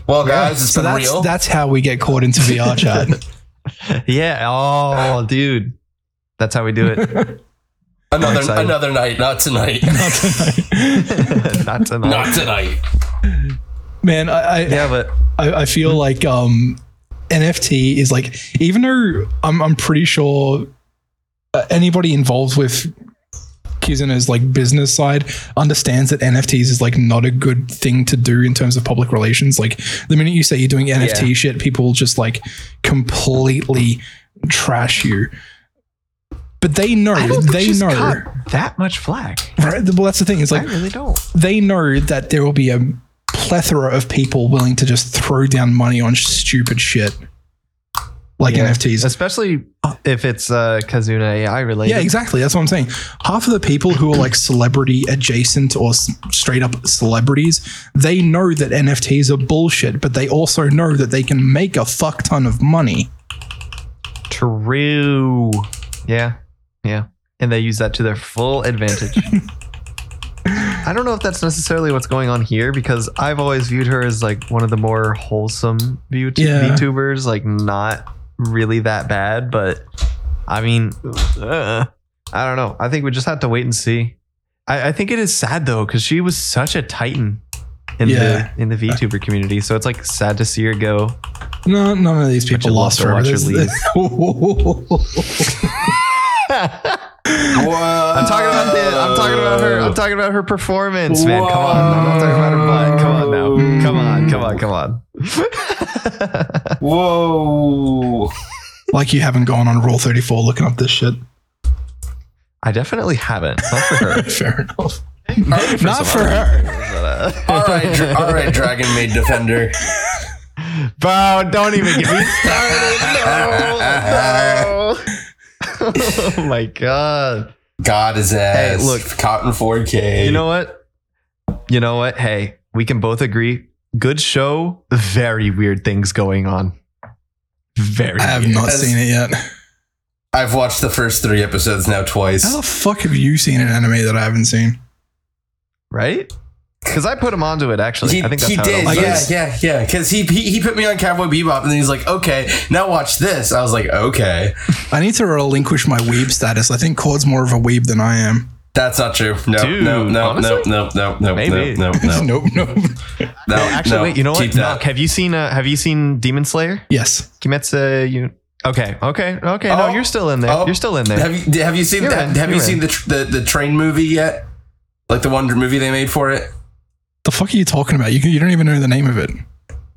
Speaker 3: Well, guys, it's
Speaker 2: So
Speaker 3: been
Speaker 2: that's
Speaker 3: real.
Speaker 2: that's how we get caught into VR chat.
Speaker 1: Yeah. Oh, dude, that's how we do it.
Speaker 3: another another night, not tonight.
Speaker 2: Not tonight.
Speaker 1: Not tonight.
Speaker 3: not tonight.
Speaker 2: Man, I, I,
Speaker 1: yeah, but
Speaker 2: I, I feel like um, NFT is like, even though I'm, I'm pretty sure uh, anybody involved with Kizun's like business side understands that NFTs is like not a good thing to do in terms of public relations. Like the minute you say you're doing NFT
Speaker 1: Yeah.
Speaker 2: shit, people just like completely trash you. But they know,
Speaker 1: I don't think
Speaker 2: they
Speaker 1: she's
Speaker 2: know,
Speaker 1: caught that much flack.
Speaker 2: right? Well, that's the thing. It's like I
Speaker 1: really don't.
Speaker 2: they know that there will be a plethora of people willing to just throw down money on stupid shit like
Speaker 1: Yeah.
Speaker 2: NFTs.
Speaker 1: especially if it's uh, Kazuna AI related.
Speaker 2: Yeah, exactly. That's what I'm saying. Half of the people who are like celebrity adjacent or s- straight up celebrities, they know that NFTs are bullshit, but they also know that they can make a fuck ton of money.
Speaker 1: True. Yeah. Yeah. And they use that to their full advantage. I don't know if that's necessarily what's going on here because I've always viewed her as like one of the more wholesome view-
Speaker 2: Yeah.
Speaker 1: VTubers, like not really that bad, but I mean, uh, I don't know. I think we just have to wait and see. I, I think it is sad though because she was such a titan in
Speaker 2: Yeah.
Speaker 1: the in the VTuber community, so it's like sad to see her go.
Speaker 2: No, none of these people lost her.
Speaker 1: watch her
Speaker 3: I'm
Speaker 1: I'm talking about the. I'm talking about her. I'm talking about her performance, man. Come on. I'm not talking about her butt. Come on now. Come on. Come on. Come on.
Speaker 3: Whoa.
Speaker 2: like you haven't gone on Rule 34 looking up this shit.
Speaker 1: I definitely haven't. Not for her.
Speaker 2: Fair enough.
Speaker 1: Maybe
Speaker 2: Not for her.
Speaker 1: but, uh,
Speaker 3: All right, dra- all right, Dragon Maid Defender.
Speaker 1: Bro, don't even get me started. No. no. oh my god.
Speaker 3: God is ass.
Speaker 1: Hey, look.
Speaker 3: Cotton 4K.
Speaker 1: You know what? You know what? Hey, we can both agree. Good show. Very weird things going on. Very.
Speaker 2: I have
Speaker 1: weird.
Speaker 2: not seen it yet.
Speaker 3: I've watched the first three episodes now twice.
Speaker 2: How the fuck have you seen an anime that I haven't seen?
Speaker 1: right? Because I put him onto it. Actually,
Speaker 3: He,
Speaker 1: I think that's
Speaker 3: he
Speaker 1: how
Speaker 3: did,
Speaker 1: it
Speaker 3: yeah, yeah, yeah. Because he, he he put me on Cowboy Bebop, and then he's like, "Okay, now watch this." I was like, "Okay,
Speaker 2: I need to relinquish my weeb status. I think Cord's more of a weeb than I am.
Speaker 3: that's not true." No,
Speaker 1: Dude,
Speaker 3: no, no, no,
Speaker 1: honestly?
Speaker 3: no, no, no,
Speaker 1: Maybe.
Speaker 3: no, no, no,
Speaker 2: nope, nope.
Speaker 3: no.
Speaker 1: Actually,
Speaker 3: no,
Speaker 1: wait. You know what?
Speaker 3: Keep.
Speaker 1: Knock, have you seen? Uh, have you seen Demon Slayer?
Speaker 2: Yes.
Speaker 1: Kimetsu. You okay? Okay. Okay.
Speaker 3: Oh,
Speaker 1: no, you're still in there.
Speaker 3: oh.
Speaker 1: you're still in there.
Speaker 3: Have you have you seen
Speaker 1: You're
Speaker 3: that?
Speaker 1: in,
Speaker 3: Have you
Speaker 1: you're
Speaker 3: seen the, the the train movie yet? Like the one movie they made for it.
Speaker 2: The fuck are you talking about? You, you don't even know the name of it.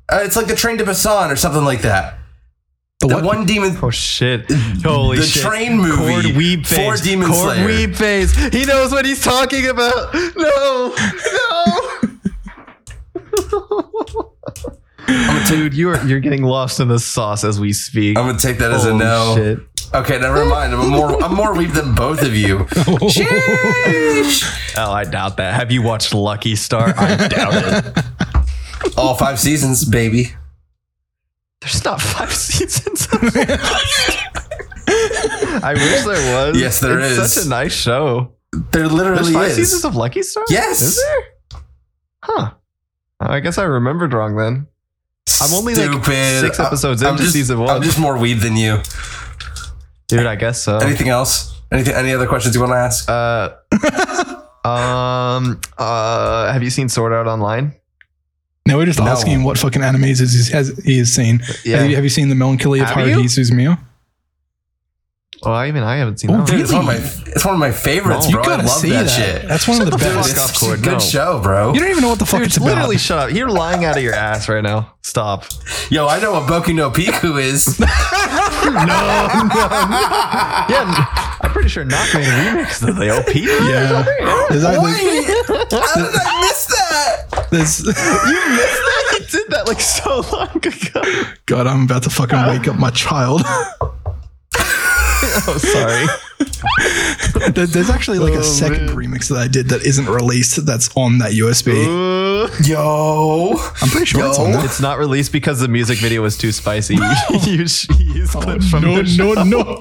Speaker 3: Uh, it's like the Train to Busan or something like that.
Speaker 2: The,
Speaker 3: The one demon.
Speaker 1: oh shit! Holy
Speaker 3: the
Speaker 1: shit!
Speaker 3: The train movie
Speaker 1: Cord weeb
Speaker 3: for
Speaker 1: face.
Speaker 3: Demon
Speaker 1: Cord
Speaker 3: Slayer.
Speaker 1: weeb face. He knows what he's talking about. No, no. Dude, you're you're getting lost in the sauce as we speak.
Speaker 3: I'm gonna take that as a no.
Speaker 1: shit.
Speaker 3: Okay, never mind. I'm more I'm more weeb than both of you. Sheesh.
Speaker 1: Oh, I doubt that. Have you watched Lucky Star? I doubt it.
Speaker 3: All five seasons, baby.
Speaker 1: There's not five seasons. I wish there was.
Speaker 3: Yes, there
Speaker 1: it's
Speaker 3: is.
Speaker 1: Such a nice show.
Speaker 3: There
Speaker 1: There's
Speaker 3: literally
Speaker 1: five
Speaker 3: is.
Speaker 1: seasons of Lucky Star.
Speaker 3: Yes.
Speaker 1: Is there? Huh. I guess I remembered wrong then. I'm only, like, six episodes
Speaker 3: I'm
Speaker 1: into
Speaker 3: just-
Speaker 1: season one.
Speaker 3: I'm just more weeb than you.
Speaker 1: Dude, I guess so.
Speaker 3: Anything else? Anything? Any other questions you want to ask?
Speaker 1: Uh, um, uh, have you seen Sword Art Online?
Speaker 2: no, we're just
Speaker 3: No.
Speaker 2: asking him what fucking animes is, he has, he has seen. Have, you, have you seen the Melancholy of Haruhi Suzumiya?
Speaker 1: Well, I even I haven't seen
Speaker 2: Oh,
Speaker 1: that. one.
Speaker 3: It's one of my it's one of my favorites,
Speaker 1: No.
Speaker 3: bro. I love that, shit.
Speaker 2: That's one of the
Speaker 1: the fuck
Speaker 2: best.
Speaker 1: up.
Speaker 3: It's
Speaker 1: Cord,
Speaker 3: a good
Speaker 1: no.
Speaker 3: show, bro.
Speaker 2: You don't even know what the fuck
Speaker 1: Dude,
Speaker 2: it's about.
Speaker 1: literally shut up. You're lying out of your ass right now. Stop.
Speaker 3: Yo, I know what Boku no Pico is. No, no.
Speaker 1: Yeah, I'm pretty sure Knock made a remix of the OP.
Speaker 2: Yeah. There's,
Speaker 3: Wait, how did I miss that?
Speaker 2: there's,
Speaker 1: You missed that? You did that like so long ago.
Speaker 2: God, I'm about to fucking wake up my child.
Speaker 1: Oh, sorry.
Speaker 2: There's actually like
Speaker 1: Oh,
Speaker 2: a second
Speaker 1: man.
Speaker 2: remix that I did that isn't released that's on that USB.
Speaker 1: Ooh.
Speaker 3: Yo.
Speaker 2: I'm pretty sure it's on
Speaker 3: Yo.
Speaker 2: there.
Speaker 1: It's not released because the music video was too spicy. you use use oh, clips from
Speaker 2: no,
Speaker 1: the show.
Speaker 2: no, no.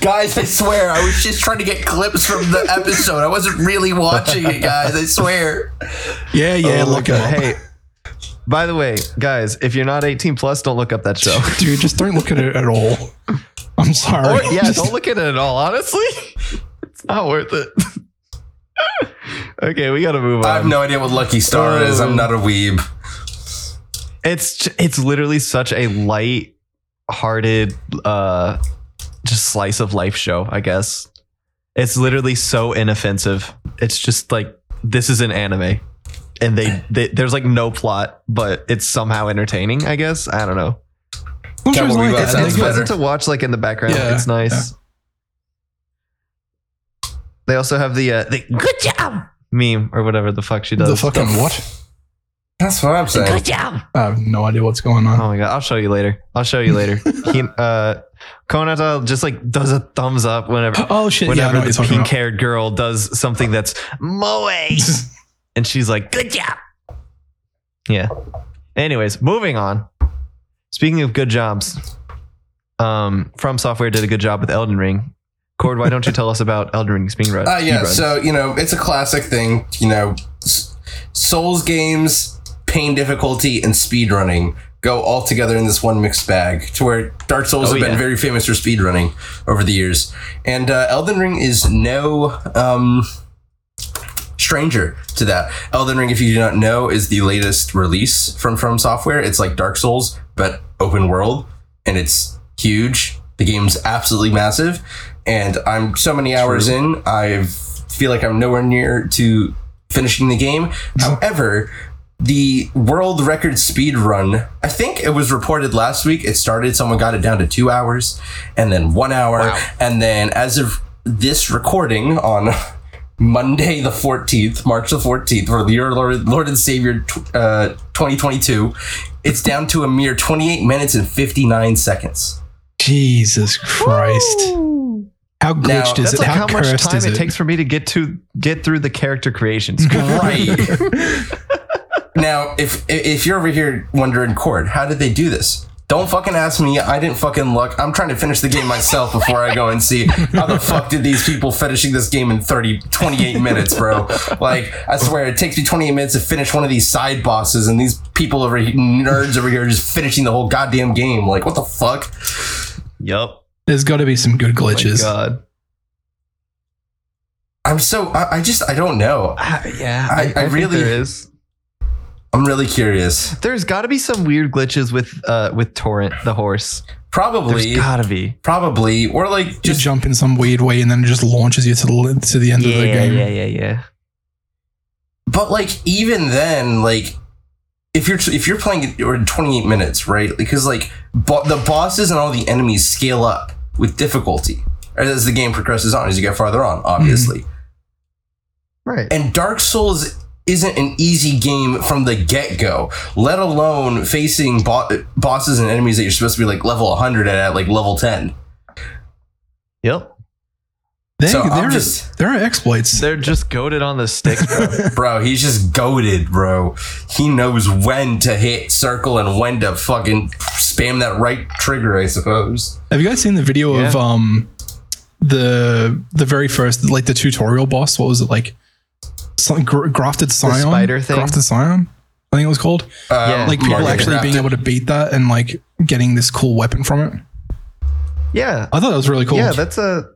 Speaker 3: Guys, I swear, I was just trying to get clips from the episode. I wasn't really watching it, guys. I swear.
Speaker 2: Yeah, yeah,
Speaker 1: Oh,
Speaker 2: look
Speaker 1: my
Speaker 2: it
Speaker 1: Hey, by the way, guys, if you're not 18 plus, don't look up that show.
Speaker 2: Dude, just don't look at it at all. I'm sorry.
Speaker 1: Or, yeah,
Speaker 2: Just-
Speaker 1: don't look at it at all. Honestly, it's not worth it. okay, we got to move on.
Speaker 3: I have no idea what Lucky Star is. I'm not a weeb.
Speaker 1: it's it's literally such a light-hearted, uh, just slice of life show. I guess it's literally so inoffensive. It's just like this is an anime, and they, they there's like no plot, but it's somehow entertaining. I guess I don't know.
Speaker 2: I'm sure it's like-
Speaker 3: Bebop
Speaker 1: It's, it's pleasant to watch like in the background.
Speaker 2: Yeah,
Speaker 1: it's nice. They also have the uh, the good job meme or whatever the fuck she does.
Speaker 2: the fucking what?
Speaker 3: That's what I'm saying.
Speaker 1: Good job.
Speaker 2: I have no idea what's going on.
Speaker 1: Oh my god, I'll show you later. I'll show you later. he, uh, Konata just like does a thumbs up whenever
Speaker 2: Oh shit!
Speaker 1: Whenever
Speaker 2: know what
Speaker 1: the pink-haired girl does something that's moe, and she's like, "Good job." Yeah. Anyways, moving on. Speaking of good jobs, um, From Software did a good job with Elden Ring. Cord, why don't you tell us about Elden Ring speedrun?
Speaker 3: Uh, yeah, so, you know, it's a classic thing. You know, Souls games, pain difficulty, and speedrunning go all together in this one mixed bag to where Dark Souls
Speaker 1: Oh,
Speaker 3: have been very famous for speedrunning over the years. And uh, Elden Ring is no um, stranger to that. Elden Ring, if you do not know, is the latest release from From Software. It's like Dark Souls, but open world, and it's huge. The game's absolutely massive, and I'm so many hours in. I feel like I'm nowhere near to finishing the game. However, the world record speed run, I think it was reported last week. It started, someone got it down to two hours, and then one hour,
Speaker 1: Wow.
Speaker 3: and then as of this recording on Monday the 14th, March the 14th, for the year Lord, Lord and Savior uh, 2022, it's down to a mere 28 minutes and 59 seconds.
Speaker 2: Jesus Christ! How glitched
Speaker 3: Now,
Speaker 2: is
Speaker 1: That's
Speaker 2: it?
Speaker 1: like
Speaker 2: how,
Speaker 1: how much time
Speaker 2: is
Speaker 1: it
Speaker 2: it?
Speaker 1: takes for me to get to get through the character creations. screen.
Speaker 3: Right. now, if if you're over here wondering, Cord, how did they do this? Don't fucking ask me. I didn't fucking look. I'm trying to finish the game myself before I go and see how the fuck did these people finishing this game in 30, 28 minutes, bro. Like, I swear, it takes me 28 minutes to finish one of these side bosses, and these people over here, nerds over here, are just finishing the whole goddamn game. Like, what the fuck?
Speaker 1: Yup.
Speaker 2: There's got to be some good
Speaker 1: Oh my
Speaker 2: glitches.
Speaker 1: God.
Speaker 3: I'm so, I, I just, I don't know.
Speaker 1: Ah, yeah,
Speaker 3: I-
Speaker 1: I,
Speaker 3: I
Speaker 1: I, think
Speaker 3: really-
Speaker 1: there is.
Speaker 3: I'm really curious.
Speaker 1: There's got to be some weird glitches with uh with Torrent the horse. There's
Speaker 3: Probably,
Speaker 1: got to be.
Speaker 3: probably, or like
Speaker 2: Just
Speaker 3: just
Speaker 2: jump in some weird way and then it just launches you to the to the end of the
Speaker 1: Yeah,
Speaker 2: game.
Speaker 1: yeah, yeah, yeah.
Speaker 3: But like even then, like if you're if you're playing it in 28 minutes, right? Because like bo- the bosses and all the enemies scale up with difficulty as the game progresses on, as you get farther on, obviously.
Speaker 1: Right.
Speaker 3: And Dark Souls isn't an easy game from the get go, let alone facing bo- bosses and enemies that you're supposed to be like level 100 at, at like level 10.
Speaker 1: Yep.
Speaker 2: There,
Speaker 3: So, I'm
Speaker 2: there,
Speaker 3: just-
Speaker 2: there are exploits.
Speaker 1: They're just goaded on the sticks, bro.
Speaker 3: Bro, he's just goaded, bro. He knows when to hit circle and when to fucking spam that right trigger, I suppose.
Speaker 2: Have you guys seen the video of um the the very first like the tutorial boss? What was it like? Something grafted scion.
Speaker 1: spider thing?
Speaker 2: Grafted scion. I think it was called.
Speaker 3: Uh,
Speaker 1: Yeah.
Speaker 2: Like people
Speaker 3: Market
Speaker 2: actually being able to beat that and like getting this cool weapon from it.
Speaker 1: yeah.
Speaker 2: I thought that was really cool.
Speaker 1: Yeah, that's a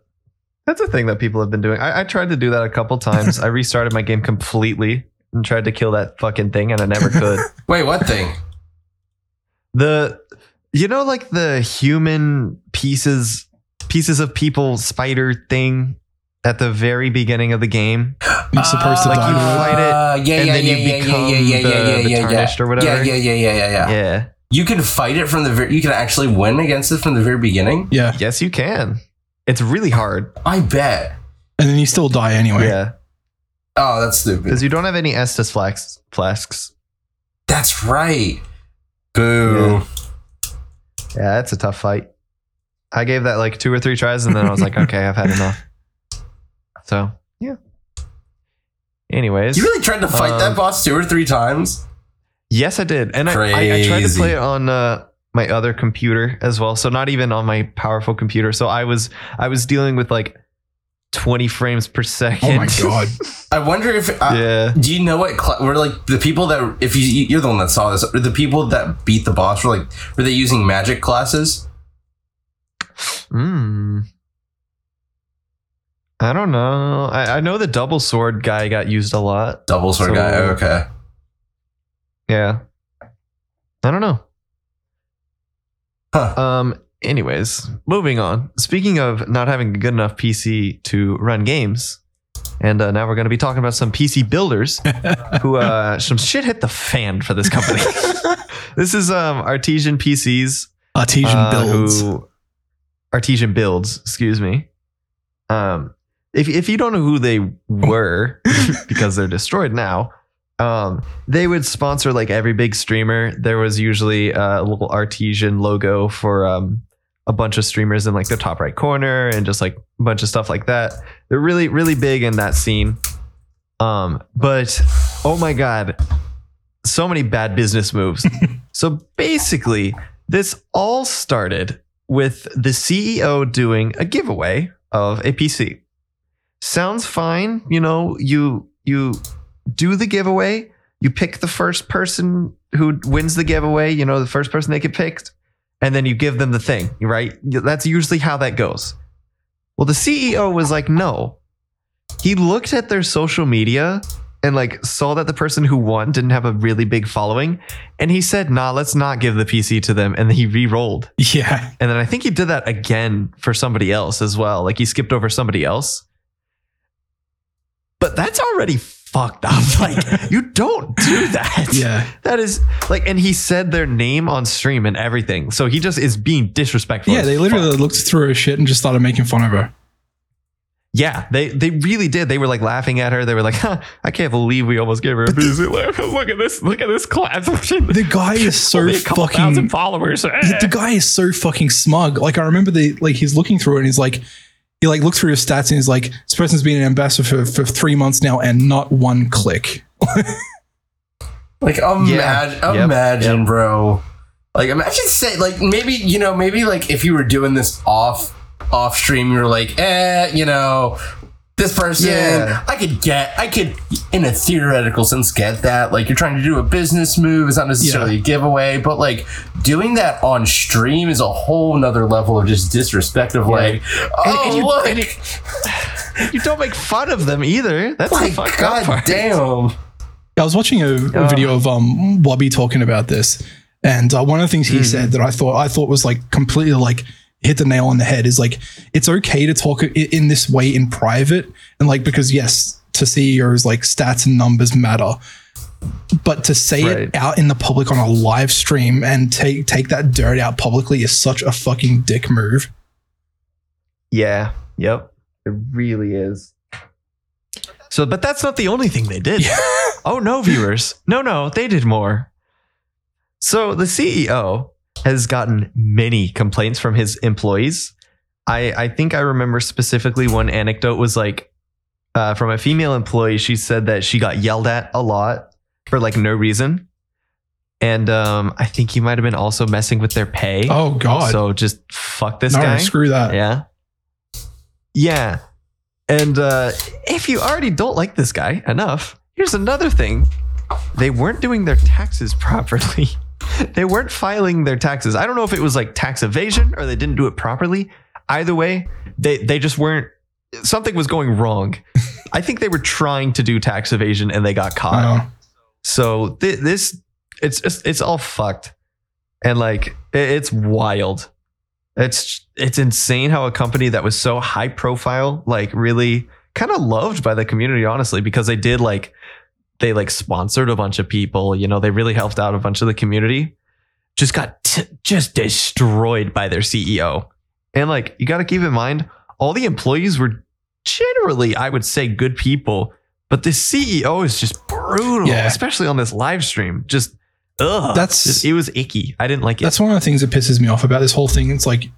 Speaker 1: that's a thing that people have been doing. I, I tried to do that a couple times. I restarted my game completely and tried to kill that fucking thing, and I never could.
Speaker 3: Wait, what thing?
Speaker 1: the you know like the human pieces pieces of people spider thing at the very beginning of the game
Speaker 2: You're supposed to
Speaker 1: like
Speaker 2: die
Speaker 1: you fight it,
Speaker 3: Uh, yeah,
Speaker 1: and
Speaker 3: yeah,
Speaker 1: then
Speaker 3: yeah,
Speaker 1: you
Speaker 3: yeah,
Speaker 1: become
Speaker 3: yeah, yeah,
Speaker 1: the-
Speaker 3: yeah,
Speaker 1: the
Speaker 3: yeah,
Speaker 1: tarnished or whatever.
Speaker 3: Yeah, yeah, yeah, yeah, yeah, yeah.
Speaker 1: yeah
Speaker 3: You can fight it from the very. You can actually win against it from the very beginning.
Speaker 2: Yeah.
Speaker 1: yes you can it's really hard
Speaker 3: I bet.
Speaker 2: And then you still die anyway.
Speaker 1: yeah
Speaker 3: Oh, that's stupid.
Speaker 1: because you don't have any estus flasks flasks
Speaker 3: That's right. Boo.
Speaker 1: yeah it's a tough fight I gave that like two or three tries, and then I was like, okay, I've had enough. So yeah. Anyways,
Speaker 3: You really tried to fight
Speaker 1: Um,
Speaker 3: that boss two or three times?
Speaker 1: yes, I did, and I, I, I tried to play it on uh, my other computer as well. So not even on my powerful computer. So I was I was dealing with like twenty frames per second.
Speaker 2: Oh my god.
Speaker 3: I wonder if. Uh,
Speaker 1: yeah.
Speaker 3: Do you know what? Cl- were like the people that if you you're the one that saw this? Were the people that beat the boss were like were they using magic classes?
Speaker 1: Hmm. I don't know. I, I know the double sword guy got used a lot.
Speaker 3: Double sword
Speaker 1: So-
Speaker 3: guy. Oh, okay.
Speaker 1: Yeah. I don't know.
Speaker 3: Huh.
Speaker 1: Um. Anyways, moving on. Speaking of not having a good enough PC to run games, and uh, now we're going to be talking about some PC builders who uh, some shit hit the fan for this company. this is um Artesian PCs
Speaker 2: Artesian
Speaker 1: uh,
Speaker 2: builds.
Speaker 1: who artesian builds excuse me um if, if you don't know who they were because they're destroyed now um they would sponsor like every big streamer. There was usually a little artesian logo for um a bunch of streamers in like the top right corner and just like a bunch of stuff like that. They're really really big in that scene. Um but oh my god so many bad business moves. So basically this all started with the CEO doing a giveaway of a PC. Sounds fine, you know, you you do the giveaway, you pick the first person who wins the giveaway, you know, the first person they get picked, and then you give them the thing, right? That's usually how that goes. Well, the CEO was like, "No." He looked at their social media and like saw that the person who won didn't have a really big following and he said, nah, let's not give the PC to them. And then he re rolled.
Speaker 2: yeah.
Speaker 1: And then I think he did that again for somebody else as well. Like he skipped over somebody else. But that's already fucked up. Like you don't do that.
Speaker 2: Yeah.
Speaker 1: That is like, and he said their name on stream and everything. So he just is being disrespectful.
Speaker 2: Yeah, they
Speaker 1: fuck.
Speaker 2: literally looked through her shit and just started making fun of her.
Speaker 1: Yeah, they they really did. They were like laughing at her. They were like, huh, "I can't believe we almost gave her a PC. Look, look at this! Look at this class.
Speaker 2: The guy is so
Speaker 1: Only a couple
Speaker 2: fucking
Speaker 1: thousand followers.
Speaker 2: the, the guy is so fucking smug. Like I remember the like he's looking through it and he's like he like looks through his stats and he's like this person's been an ambassador for, for three months now and not one click.
Speaker 3: Like imagine,
Speaker 1: Yep,
Speaker 3: imagine,
Speaker 1: yep.
Speaker 3: bro. Like imagine say like maybe you know maybe like if you were doing this off off stream, you're like, eh, you know, this person,
Speaker 1: Yeah.
Speaker 3: I could get, I could in a theoretical sense get that. Like you're trying to do a business move, it's not necessarily a giveaway, but like doing that on stream is a whole nother level of just disrespect of like, oh
Speaker 1: and you-
Speaker 3: look,
Speaker 1: and you don't make fun of them either. That's
Speaker 3: like
Speaker 1: fucked
Speaker 3: god
Speaker 1: part.
Speaker 3: damn.
Speaker 2: I was watching a, a
Speaker 1: Oh.
Speaker 2: video of um Wobby talking about this, and uh, one of the things he said that I thought I thought was like completely like hit the nail on the head is like it's okay to talk in this way in private and like because yes to CEOs like stats and numbers matter but to say
Speaker 1: Right.
Speaker 2: it out in the public on a live stream and take take that dirt out publicly is such a fucking dick move.
Speaker 1: Yeah. Yep. It really is. So, but that's not the only thing they did. oh no, viewers. No, no, they did more. So the CEO has gotten many complaints from his employees. I I think I remember specifically one anecdote was like uh, from a female employee. She said that she got yelled at a lot for like no reason, and um, I think he might have been also messing with their pay.
Speaker 2: Oh god.
Speaker 1: So just fuck this
Speaker 2: no,
Speaker 1: guy.
Speaker 2: screw that.
Speaker 1: Yeah. Yeah. And uh, if you already don't like this guy enough, here's another thing. They weren't doing their taxes properly. they weren't filing their taxes. I don't know if it was like tax evasion or they didn't do it properly. Either way, they they just weren't something was going wrong. I think they were trying to do tax evasion and they got caught.
Speaker 2: Oh.
Speaker 1: So th- this it's just it's all fucked, and like it- it's wild. It's it's insane how a company that was so high profile, like really kind of loved by the community, honestly, because they did like they like sponsored a bunch of people. You know, they really helped out a bunch of the community. Just got t- just destroyed by their CEO, and like you got to keep in mind, all the employees were generally, I would say, good people. But the CEO is just brutal,
Speaker 2: Yeah.
Speaker 1: especially on this live stream. Just, ugh.
Speaker 2: That's-
Speaker 1: just- it was icky. I didn't like it.
Speaker 2: That's one of the things that pisses me off about this whole thing. It's like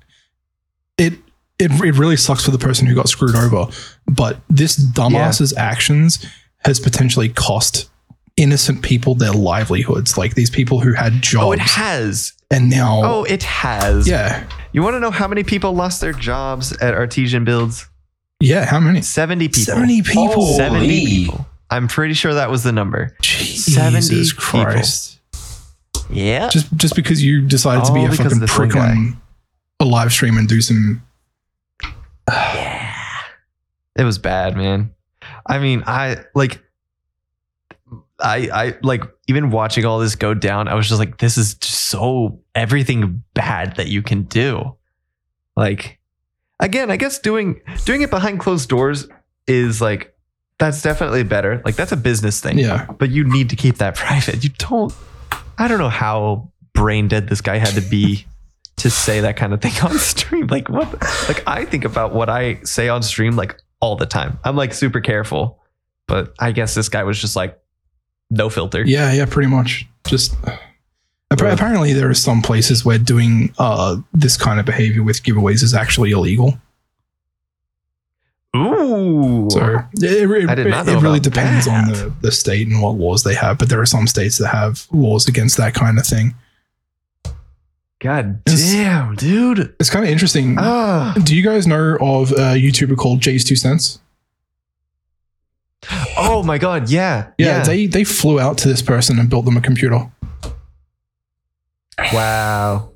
Speaker 2: it it it really sucks for the person who got screwed over. But this dumbass's actions has potentially cost innocent people their livelihoods. Like these people who had jobs.
Speaker 1: Oh, it has.
Speaker 2: and now,
Speaker 1: Oh, it has.
Speaker 2: yeah,
Speaker 1: You want to know how many people lost their jobs at Artesian Builds?
Speaker 2: yeah. How many?
Speaker 1: 70 people.
Speaker 2: Seventy people.
Speaker 3: Oh.
Speaker 1: 70 people. I'm pretty sure that was the number. 70
Speaker 2: Jesus
Speaker 1: people.
Speaker 2: Christ!
Speaker 1: Yeah.
Speaker 2: Just just because you decided to be a fucking
Speaker 1: of this one
Speaker 2: prick on a live stream and do some.
Speaker 1: yeah. It was bad, man. I mean, I like I I like even watching all this go down, I was just like, this is just so everything bad that you can do. Like again, I guess doing doing it behind closed doors is like that's definitely better. Like that's a business thing.
Speaker 2: Yeah,
Speaker 1: But you need to keep that private. You don't I don't know how brain dead this guy had to be to say that kind of thing on stream. Like what like I think about what I say on stream like all the time. I'm like super careful. But I guess this guy was just like no filter.
Speaker 2: yeah, yeah. Pretty much. Just apparently there are some places where doing uh this kind of behavior with giveaways is actually illegal.
Speaker 1: Ooh.
Speaker 2: So it, it,
Speaker 1: I did not
Speaker 2: it really depends on the, the state and what laws they have. But there are some states that have laws against that kind of thing.
Speaker 1: God
Speaker 2: It's-
Speaker 1: damn, dude.
Speaker 2: It's kind of interesting.
Speaker 1: Ah.
Speaker 2: Do you guys know of a YouTuber called JayzTwoCents?
Speaker 1: Oh my god, yeah.
Speaker 2: Yeah, they they flew out to this person and built them a computer.
Speaker 1: wow.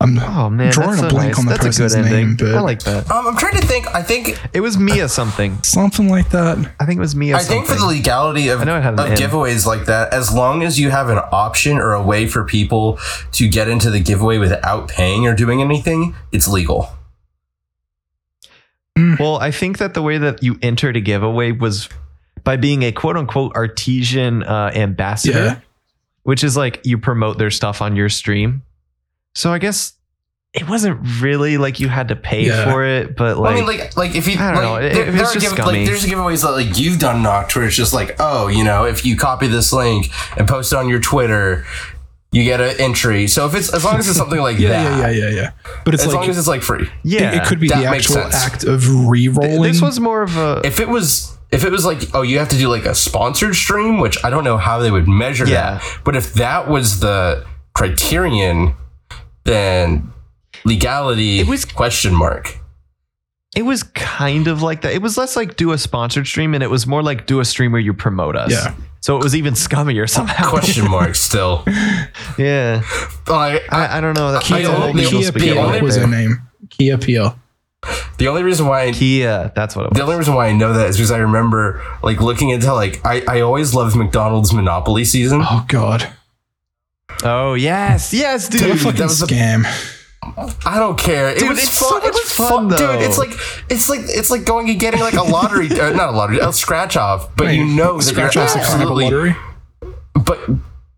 Speaker 2: I'm
Speaker 1: Oh man,
Speaker 2: Drawing
Speaker 1: that's
Speaker 2: a
Speaker 1: so
Speaker 2: blank
Speaker 1: nice.
Speaker 2: on the
Speaker 1: that's a
Speaker 2: person's
Speaker 1: good
Speaker 2: name, but-
Speaker 1: I like that.
Speaker 3: Um, I'm trying to think. I think
Speaker 1: It was Mia something.
Speaker 2: something like that.
Speaker 1: I think it was Mia
Speaker 3: I think for the legality of,
Speaker 1: I know it had an
Speaker 3: of giveaways like that, as long as you have an option or a way for people to get into the giveaway without paying or doing anything, it's legal.
Speaker 1: Well, I think that the way that you entered a giveaway was by being a quote unquote artesian uh, ambassador,
Speaker 2: Yeah.
Speaker 1: which is like you promote their stuff on your stream. So I guess it wasn't really like you had to pay
Speaker 2: Yeah.
Speaker 1: for it, but like,
Speaker 3: I mean, like, like if you,
Speaker 1: I don't
Speaker 3: like,
Speaker 1: know,
Speaker 3: there,
Speaker 1: it
Speaker 3: there are
Speaker 1: just
Speaker 3: give, like, there's giveaways that like you've done knocked where it's just like, oh, you know, if you copy this link and post it on your Twitter, you get an entry. So if it's as long as it's something like
Speaker 2: Yeah,
Speaker 3: that,
Speaker 2: yeah, yeah, yeah, yeah. But it's like
Speaker 3: as long as it's like free.
Speaker 1: yeah,
Speaker 2: it, it could be
Speaker 3: that
Speaker 2: the actual
Speaker 3: sense.
Speaker 2: act of re-rolling.
Speaker 1: This was more of a
Speaker 3: If it was. If it was like, oh, you have to do like a sponsored stream, which I don't know how they would measure
Speaker 1: Yeah.
Speaker 3: that. But if that was the criterion, then legality
Speaker 1: It was-
Speaker 3: question mark.
Speaker 1: It was kind of like that. It was less like do a sponsored stream, and it was more like do a stream where you promote us.
Speaker 2: Yeah.
Speaker 1: So it was even scummier somehow.
Speaker 3: Question mark still.
Speaker 1: yeah.
Speaker 3: Like,
Speaker 1: I, I don't know. That,
Speaker 3: Kia-
Speaker 1: that's a whole
Speaker 3: the-
Speaker 2: Kia
Speaker 1: spaghetti
Speaker 2: Pia
Speaker 3: only-
Speaker 2: was
Speaker 1: there.
Speaker 2: her name. Kia Pia.
Speaker 3: the only reason why I,
Speaker 1: Kia. That's what it was.
Speaker 3: the only reason why I know that is because I remember like looking into like I, I always loved McDonald's Monopoly season.
Speaker 2: Oh God,
Speaker 1: Oh yes, yes, dude.
Speaker 2: what a fucking
Speaker 3: that was a-
Speaker 2: scam.
Speaker 3: I don't care. It
Speaker 1: Dude,
Speaker 3: was
Speaker 1: it's so
Speaker 3: fun.
Speaker 1: much
Speaker 3: it was
Speaker 1: fun,
Speaker 3: dude.
Speaker 1: though.
Speaker 3: It's like it's like it's like going and getting like a lottery, uh, not a lottery, a scratch off. But you know that
Speaker 2: scratch
Speaker 3: you're
Speaker 2: off's a kind of
Speaker 3: absolutely.
Speaker 2: lottery.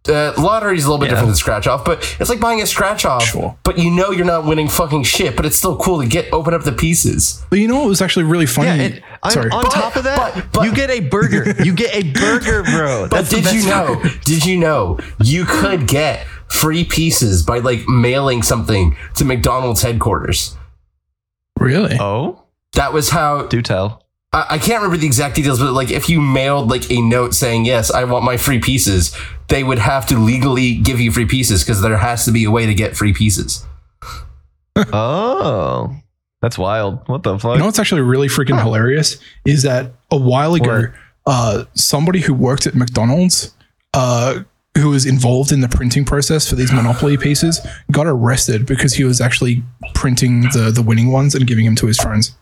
Speaker 3: But uh, lottery is a little bit
Speaker 1: Yeah.
Speaker 3: different than scratch off. But it's like buying a scratch off.
Speaker 2: Sure.
Speaker 3: But you know you're not winning fucking shit. But it's still cool to get open up the pieces.
Speaker 2: But you know what was actually really funny?
Speaker 1: Yeah, on,
Speaker 2: Sorry.
Speaker 1: on
Speaker 3: But-
Speaker 1: top of that,
Speaker 3: but- but-
Speaker 1: you get a burger. You get a burger, bro.
Speaker 3: But
Speaker 1: That's the
Speaker 3: did you know?
Speaker 1: part.
Speaker 3: Did you know you could get free pieces by like mailing something to McDonald's headquarters?
Speaker 2: really?
Speaker 1: Oh,
Speaker 3: That was how
Speaker 1: do tell.
Speaker 3: I, I can't remember the exact details, but like if you mailed like a note saying yes, I want my free pieces, they would have to legally give you free pieces because there has to be a way to get free pieces.
Speaker 1: Oh, that's wild. What the fuck?
Speaker 2: You know what's actually really freaking hilarious is that a while ago, uh, somebody who worked at McDonald's, uh, who was involved in the printing process for these Monopoly pieces, got arrested because he was actually printing the the winning ones and giving them to his friends.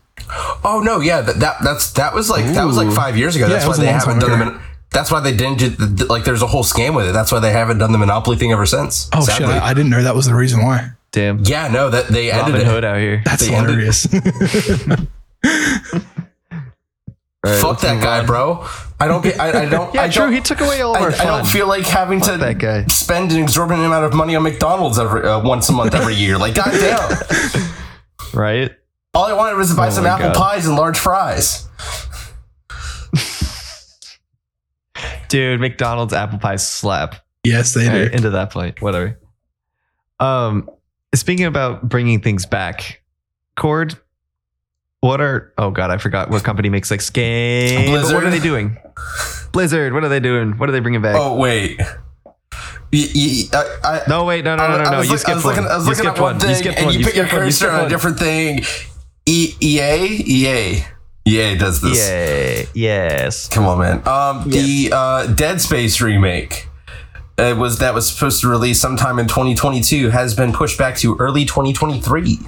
Speaker 3: Oh no, yeah, that, that that's that was like that was like five years ago.
Speaker 2: Yeah,
Speaker 3: that's why they haven't done
Speaker 2: ago.
Speaker 3: the. Mon- That's why they didn't do the- like. There's a whole scam with it. That's why they haven't done the monopoly thing ever since.
Speaker 2: Oh
Speaker 3: sadly.
Speaker 2: shit! I, I didn't know that was the reason why.
Speaker 1: Damn.
Speaker 3: yeah, no, that they ended
Speaker 1: Robin
Speaker 3: it.
Speaker 1: Hood out here.
Speaker 2: That's
Speaker 3: They
Speaker 2: hilarious.
Speaker 1: All right,
Speaker 3: Fuck that guy,
Speaker 1: on.
Speaker 3: bro. I don't get. I, I don't.
Speaker 1: Yeah,
Speaker 3: I
Speaker 1: true.
Speaker 3: Don't,
Speaker 1: He took away all of
Speaker 3: I,
Speaker 1: our
Speaker 3: I don't feel like having to
Speaker 1: that guy.
Speaker 3: spend an exorbitant amount of money on McDonald's every uh, once a month every year. Like, goddamn.
Speaker 1: right?
Speaker 3: All I wanted was to buy
Speaker 1: Oh
Speaker 3: some apple
Speaker 1: God.
Speaker 3: pies and large fries.
Speaker 1: Dude, McDonald's apple pie slap.
Speaker 2: yes, they do.
Speaker 1: right, into that point. Whatever. Um, speaking about bringing things back, Cord, what are oh god, I forgot what company makes like game. But What are they doing? Blizzard, what are they doing? What are they bringing back?
Speaker 3: Oh wait. Y- y- I- I-
Speaker 1: no, wait, no, no, no, no, no. You
Speaker 3: look-
Speaker 1: skipped one.
Speaker 3: looking, was
Speaker 1: you skipped
Speaker 3: at one
Speaker 1: one. You skipped
Speaker 3: and
Speaker 1: one.
Speaker 3: you
Speaker 1: You
Speaker 3: put your
Speaker 1: one. You
Speaker 3: cursor on a
Speaker 1: one.
Speaker 3: different thing. E- EA, EA, EA does this.
Speaker 1: Yeah. Yes.
Speaker 3: Come on, man. Um, the uh, Dead Space remake. It was that was supposed to release sometime in 2022 has been pushed back to early 2023.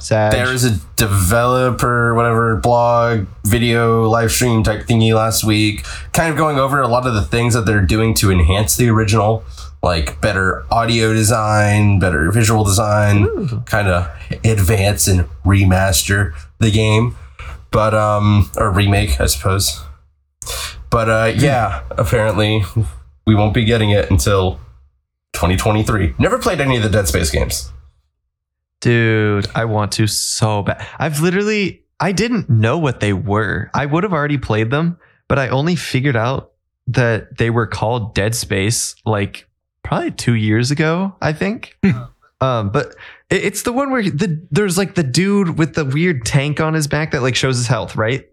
Speaker 1: Sad.
Speaker 3: There is a developer, whatever, blog, video, live stream type thingy last week, kind of going over a lot of the things that they're doing to enhance the original, like better audio design, better visual design, kind of advance and remaster the game, but um, or remake, I suppose. But uh, yeah, apparently we won't be getting it until 2023. Never played any of the Dead Space games.
Speaker 1: Dude, I want to so bad. I've literally I didn't know what they were. I would have already played them, but I only figured out that they were called Dead Space like probably 2 years ago, I think. um but it- it's the one where the there's like the dude with the weird tank on his back that like shows his health, right?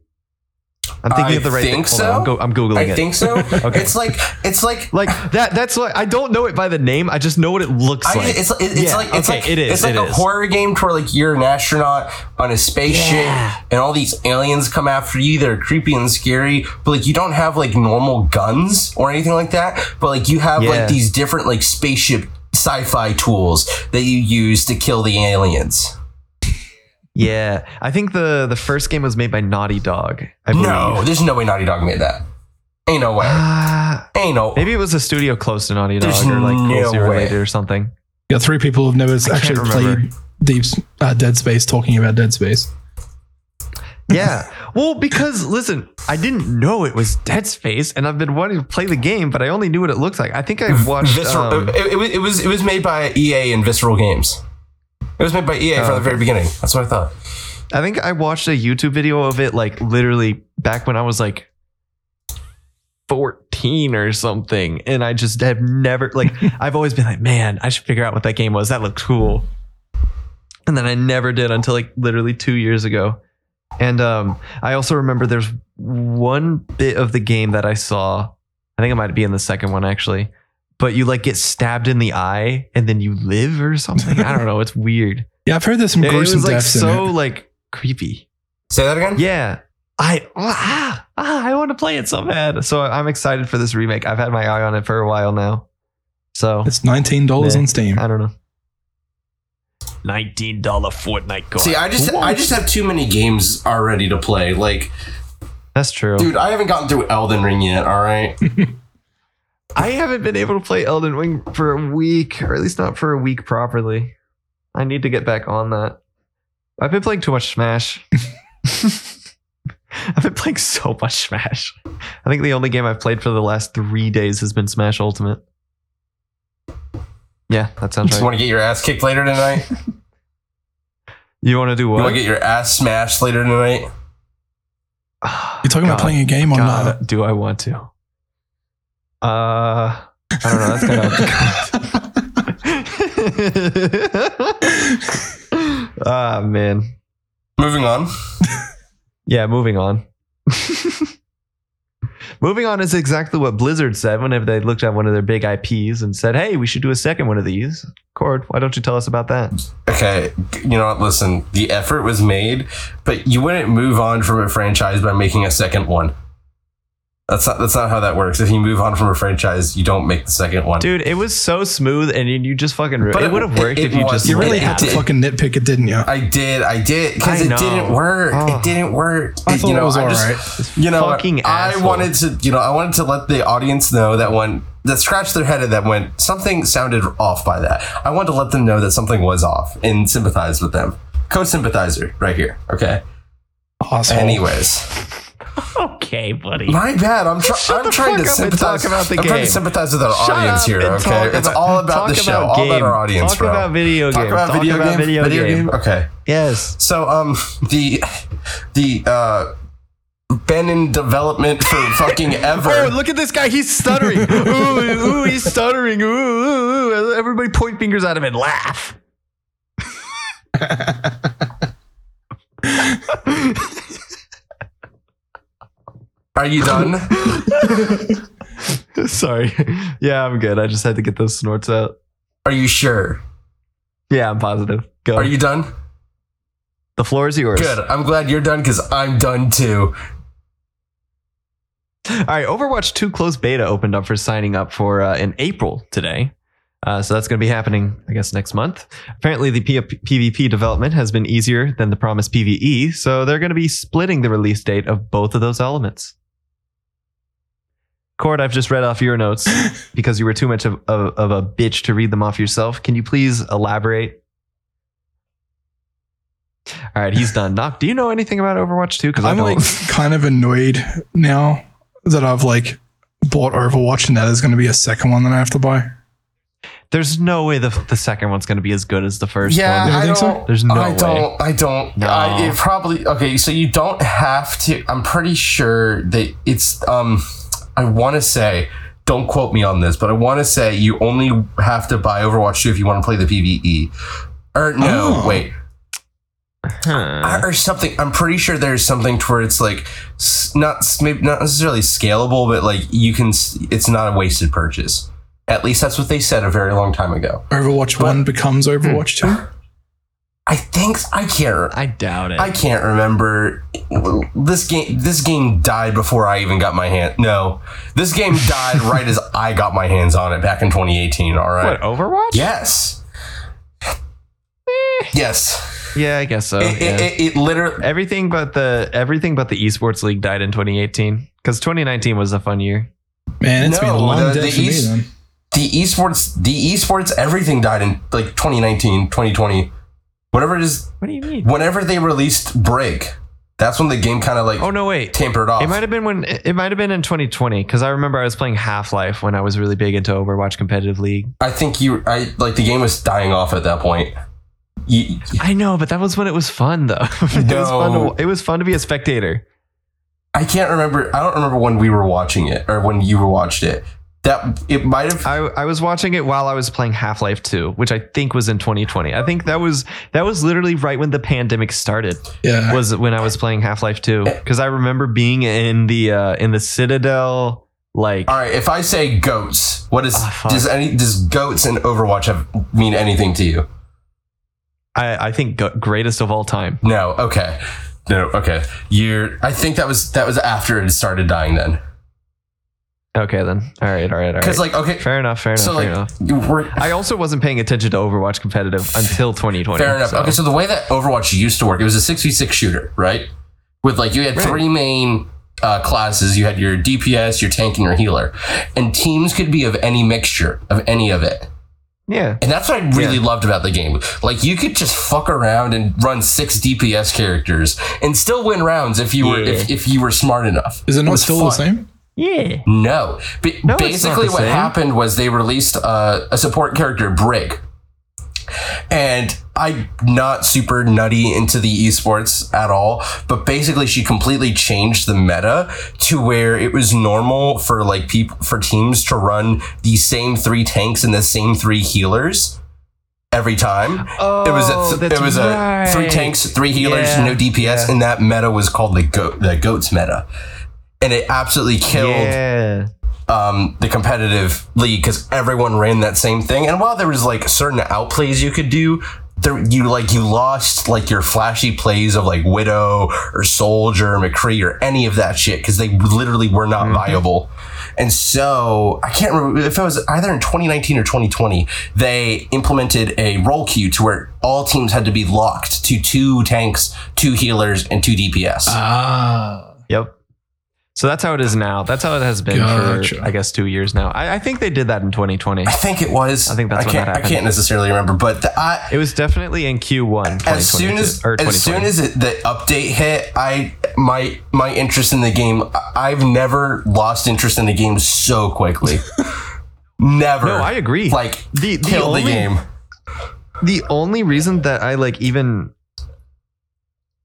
Speaker 1: I'm thinking
Speaker 3: I
Speaker 1: of the right
Speaker 3: think
Speaker 1: thing. Hold on,
Speaker 3: so.
Speaker 1: I'm, go, I'm googling
Speaker 3: I
Speaker 1: it.
Speaker 3: I think so.
Speaker 1: Okay.
Speaker 3: It's like it's like
Speaker 1: like that that's what I don't know it by the name. I just know what it looks
Speaker 3: I,
Speaker 1: like.
Speaker 3: it's it, it's
Speaker 1: Yeah,
Speaker 3: like it's
Speaker 1: okay,
Speaker 3: like
Speaker 1: it is,
Speaker 3: it's like
Speaker 1: it
Speaker 3: a
Speaker 1: is.
Speaker 3: horror game to where like you're an astronaut on a spaceship
Speaker 1: Yeah.
Speaker 3: and all these aliens come after you. They're creepy and scary, but like you don't have like normal guns or anything like that. But like you have
Speaker 1: Yeah.
Speaker 3: like these different like spaceship sci-fi tools that you use to kill the aliens.
Speaker 1: Yeah, I think the the first game was made by Naughty Dog. I.
Speaker 3: No, there's no way Naughty Dog made that. Ain't no way.
Speaker 1: Ah,
Speaker 3: Ain't no.
Speaker 1: maybe it was a studio close to Naughty Dog or like
Speaker 3: no
Speaker 1: closely
Speaker 3: way.
Speaker 1: related or something.
Speaker 2: Yeah, three people who've never
Speaker 1: can't
Speaker 2: actually played Deep uh, Dead Space talking about Dead Space.
Speaker 1: Yeah, well, because listen, I didn't know it was Dead Space, and I've been wanting to play the game, but I only knew what it looked like. I think I watched.
Speaker 3: Visceral,
Speaker 1: um,
Speaker 3: it, it, was- it was it was made by EA and Visceral Games. It was made by EA
Speaker 1: Oh,
Speaker 3: from the very beginning. That's what I thought.
Speaker 1: I think I watched a YouTube video of it, like literally back when I was like 14 or something. And I just have never, like, I've always been like, man, I should figure out what that game was. That looked cool. And then I never did until like literally two years ago. And um, I also remember there's one bit of the game that I saw. I think it might be in the second one actually. But you like get stabbed in the eye and then you live or something. I don't know. It's weird.
Speaker 2: Yeah, I've heard there's some
Speaker 1: It, it
Speaker 2: gruesome
Speaker 1: was like
Speaker 2: deaths
Speaker 1: so
Speaker 2: in it.
Speaker 1: like creepy.
Speaker 3: Say that again.
Speaker 1: Yeah. I ah, ah, I want to play it so bad. So I'm excited for this remake. I've had my eye on it for a while now. So
Speaker 2: It's nineteen dollars on Steam.
Speaker 1: I don't know. Nineteen dollar Fortnite card.
Speaker 3: See, I just I just have too many games already to play. Like,
Speaker 1: That's true.
Speaker 3: dude, I haven't gotten through Elden Ring yet. All right.
Speaker 1: I haven't been able to play Elden Ring for a week, or at least not for a week properly. I need to get back on that. I've been playing too much Smash. I've been playing so much Smash. I think the only game I've played for the last three days has been Smash Ultimate. Yeah, that sounds
Speaker 3: Just
Speaker 1: right.
Speaker 3: want to get your ass kicked later tonight.
Speaker 1: You want to do what?
Speaker 3: You
Speaker 1: what?
Speaker 3: want to get your ass smashed later tonight.
Speaker 2: You're talking about
Speaker 1: God,
Speaker 2: playing a game or
Speaker 1: God,
Speaker 2: uh,
Speaker 1: do I want to? Uh, I don't know. That's kind of. Ah man.
Speaker 3: Moving on.
Speaker 1: Yeah, moving on. Moving on is exactly what Blizzard said whenever they looked at one of their big IPs and said, "Hey, we should do a second one of these." Cord, why don't you tell us about that?
Speaker 3: Okay, you know what? Listen, the effort was made, but you wouldn't move on from a franchise by making a second one. That's not that's not how that works. If you move on from a franchise, you don't make the second one.
Speaker 1: Dude, it was so smooth, and you, you just fucking. Ru-
Speaker 3: But
Speaker 1: it,
Speaker 3: it-
Speaker 1: would have worked
Speaker 3: it
Speaker 1: if you
Speaker 3: was-
Speaker 1: just.
Speaker 2: You really had to fucking nitpick it, didn't you?
Speaker 3: I did, I did, because it didn't work.
Speaker 1: Oh.
Speaker 3: It didn't work.
Speaker 2: I thought
Speaker 3: you know,
Speaker 2: it was
Speaker 3: I
Speaker 2: all
Speaker 3: just-
Speaker 2: right.
Speaker 3: You know,
Speaker 1: Fucking
Speaker 3: I
Speaker 1: asshole.
Speaker 3: wanted to, you know, I wanted to let the audience know that when that scratched their head and that went something sounded off by that. I wanted to let them know that something was off and sympathize with them. Code sympathizer right here. Okay.
Speaker 2: Asshole.
Speaker 3: Anyways,
Speaker 1: Okay, buddy.
Speaker 3: my bad. I'm, try- I'm trying to
Speaker 1: fuck up and
Speaker 3: sympathize.
Speaker 1: talk about the
Speaker 3: I'm trying to sympathize with our
Speaker 1: Shut
Speaker 3: audience here. Okay, it's
Speaker 1: about-
Speaker 3: all about the show,
Speaker 1: about
Speaker 3: all about our audience,
Speaker 1: Talk
Speaker 3: bro.
Speaker 1: about video
Speaker 3: Talk
Speaker 1: game.
Speaker 3: about
Speaker 1: Talk
Speaker 3: video
Speaker 1: about
Speaker 3: game.
Speaker 1: video game.
Speaker 3: Okay.
Speaker 1: Yes.
Speaker 3: So um the the uh been in development for fucking ever.
Speaker 1: Oh, look at this guy. He's stuttering. ooh, ooh, he's stuttering. Ooh, ooh, ooh. Everybody point fingers at him and laugh.
Speaker 3: Are you done?
Speaker 1: Sorry. Yeah, I'm good. I just had to get those snorts out.
Speaker 3: Are you sure?
Speaker 1: Yeah, I'm positive. Go.
Speaker 3: Are you done?
Speaker 1: the floor is yours.
Speaker 3: Good. I'm glad you're done because I'm done too.
Speaker 1: All right, Overwatch 2 closed beta opened up for signing up for uh, in April today. Uh, so that's going to be happening, I guess, next month. Apparently, the P- PvP development has been easier than the promised PvE, so they're going to be splitting the release date of both of those elements. Cord, I've just read off your notes because you were too much of, of, of a bitch to read them off yourself. Can you please elaborate? All right, he's done. Knock, do you know anything about Overwatch 2? Because I
Speaker 2: I'm
Speaker 1: don't.
Speaker 2: like kind of annoyed now that I've like bought Overwatch and that is going to be a second one that I have to buy.
Speaker 1: There's no way the, the second one's going to be as good as the first
Speaker 3: Yeah,
Speaker 1: one.
Speaker 2: You
Speaker 3: I
Speaker 2: think so?
Speaker 3: don't.
Speaker 1: There's no
Speaker 3: I
Speaker 1: way.
Speaker 3: don't. I don't.
Speaker 1: No.
Speaker 3: I, it probably okay. So you don't have to. I'm pretty sure that it's. Um, I want to say. Don't quote me on this, but I want to say you only have to buy Overwatch 2 if you want to play the PVE. Or no,
Speaker 2: Oh.
Speaker 3: wait,
Speaker 1: Huh.
Speaker 3: or something. I'm pretty sure there's something to where it's like not maybe not necessarily scalable, but like you can. It's not a wasted purchase. At least that's what they said a very long time ago.
Speaker 2: Overwatch
Speaker 3: But-
Speaker 2: 1 becomes Overwatch 2.
Speaker 3: I think I can't.
Speaker 1: I doubt it.
Speaker 3: I can't remember. This game. This game died before I even got my hand. No, this game died right as I got my hands on it back in 2018. All right.
Speaker 1: what Overwatch?
Speaker 3: Yes. Eh. Yes.
Speaker 1: yeah, I guess so.
Speaker 3: It,
Speaker 1: yeah.
Speaker 3: it, it, it literally.
Speaker 1: everything but the everything but the esports league died in 2018 because 2019 was a fun year.
Speaker 2: Man, it's been a
Speaker 3: No,
Speaker 2: long
Speaker 3: the-
Speaker 2: day
Speaker 3: the
Speaker 2: for me then.
Speaker 3: The esports. The esports. Everything died in like 2019, 2020, whatever it is.
Speaker 1: What do you mean?
Speaker 3: Whenever they released Brig, that's when the game kind of like
Speaker 1: Oh no, wait.
Speaker 3: tampered off.
Speaker 1: It might have been when it might have been in 2020 because I remember I was playing Half Life when I was really big into Overwatch competitive league.
Speaker 3: I think you. I like the game was dying off at that point. You,
Speaker 1: I know, but that was when it was fun though. it was fun.
Speaker 3: No.
Speaker 1: To, it was fun to be a spectator.
Speaker 3: I can't remember. I don't remember when we were watching it or when you were watched it. That it might have.
Speaker 1: I, I was watching it while I was playing Half Life 2, which I think was in 2020. I think that was that was literally right when the pandemic started.
Speaker 2: Yeah.
Speaker 1: Was when I was playing Half Life 2 because I remember being in the uh, in the Citadel like
Speaker 3: All right. If I say goats, what is
Speaker 1: Ah,
Speaker 3: does any does goats and Overwatch have mean anything to you?
Speaker 1: I, I think go- greatest of all time.
Speaker 3: No. Okay. No. Okay. You're. I think that was that was after it started dying then.
Speaker 1: Okay then. All right, all right, all right.
Speaker 3: Because like okay.
Speaker 1: fair enough, fair enough,
Speaker 3: So
Speaker 1: fair
Speaker 3: like
Speaker 1: enough.
Speaker 3: were.
Speaker 1: I also wasn't paying attention to Overwatch competitive until 2020.
Speaker 3: Fair enough.
Speaker 1: so-
Speaker 3: Okay, so the way that Overwatch used to work, it was a six v six shooter, right? With like you had
Speaker 1: Right.
Speaker 3: three main uh, classes. You had your DPS, your tank, and your healer, and teams could be of any mixture of any of it.
Speaker 1: yeah.
Speaker 3: And that's what I really
Speaker 1: Yeah.
Speaker 3: loved about the game. Like you could just fuck around and run six DPS characters and still win rounds if you were if, if you were smart enough.
Speaker 2: Is it not
Speaker 3: was
Speaker 2: still the same?
Speaker 1: Yeah.
Speaker 3: No. Ba-
Speaker 1: No,
Speaker 3: basically, what
Speaker 1: same.
Speaker 3: happened was they released uh, a support character, Brig. And I'm not super nutty into the esports at all, but basically she completely changed the meta to where it was normal for like people for teams to run the same three tanks and the same three healers every time.
Speaker 1: Oh,
Speaker 3: it was a th-
Speaker 1: that's
Speaker 3: it was a three tanks, three healers,
Speaker 1: Yeah,
Speaker 3: no DPS,
Speaker 1: yeah.
Speaker 3: and that meta was called the goat the goats meta. And it absolutely killed
Speaker 1: Yeah.
Speaker 3: um, the competitive league because everyone ran that same thing. And while there was like certain outplays you could do, there you like you lost like your flashy plays of like Widow or Soldier or McCree or any of that shit because they literally were not viable. And so I can't remember if it was either in 2019 or 2020, they implemented a role queue to where all teams had to be locked to two tanks, two healers, and two DPS.
Speaker 2: Ah.
Speaker 1: Yep. So that's how it is now. That's how it has been
Speaker 2: Gotcha.
Speaker 1: for I guess two years now. I, I think they did that in 2020.
Speaker 3: I think it was.
Speaker 1: I think that's
Speaker 3: I
Speaker 1: when
Speaker 3: can't.
Speaker 1: that
Speaker 3: I can't necessarily remember, but the, I,
Speaker 1: It was definitely in Q1 2022
Speaker 3: as soon as
Speaker 1: or
Speaker 3: as
Speaker 1: 2020.
Speaker 3: soon as it, the update hit, I my my interest in the game. I- I've never lost interest in the game so quickly. never.
Speaker 1: no, I agree.
Speaker 3: Like
Speaker 1: the the
Speaker 3: killed
Speaker 1: only,
Speaker 3: the game.
Speaker 1: the only reason that I like even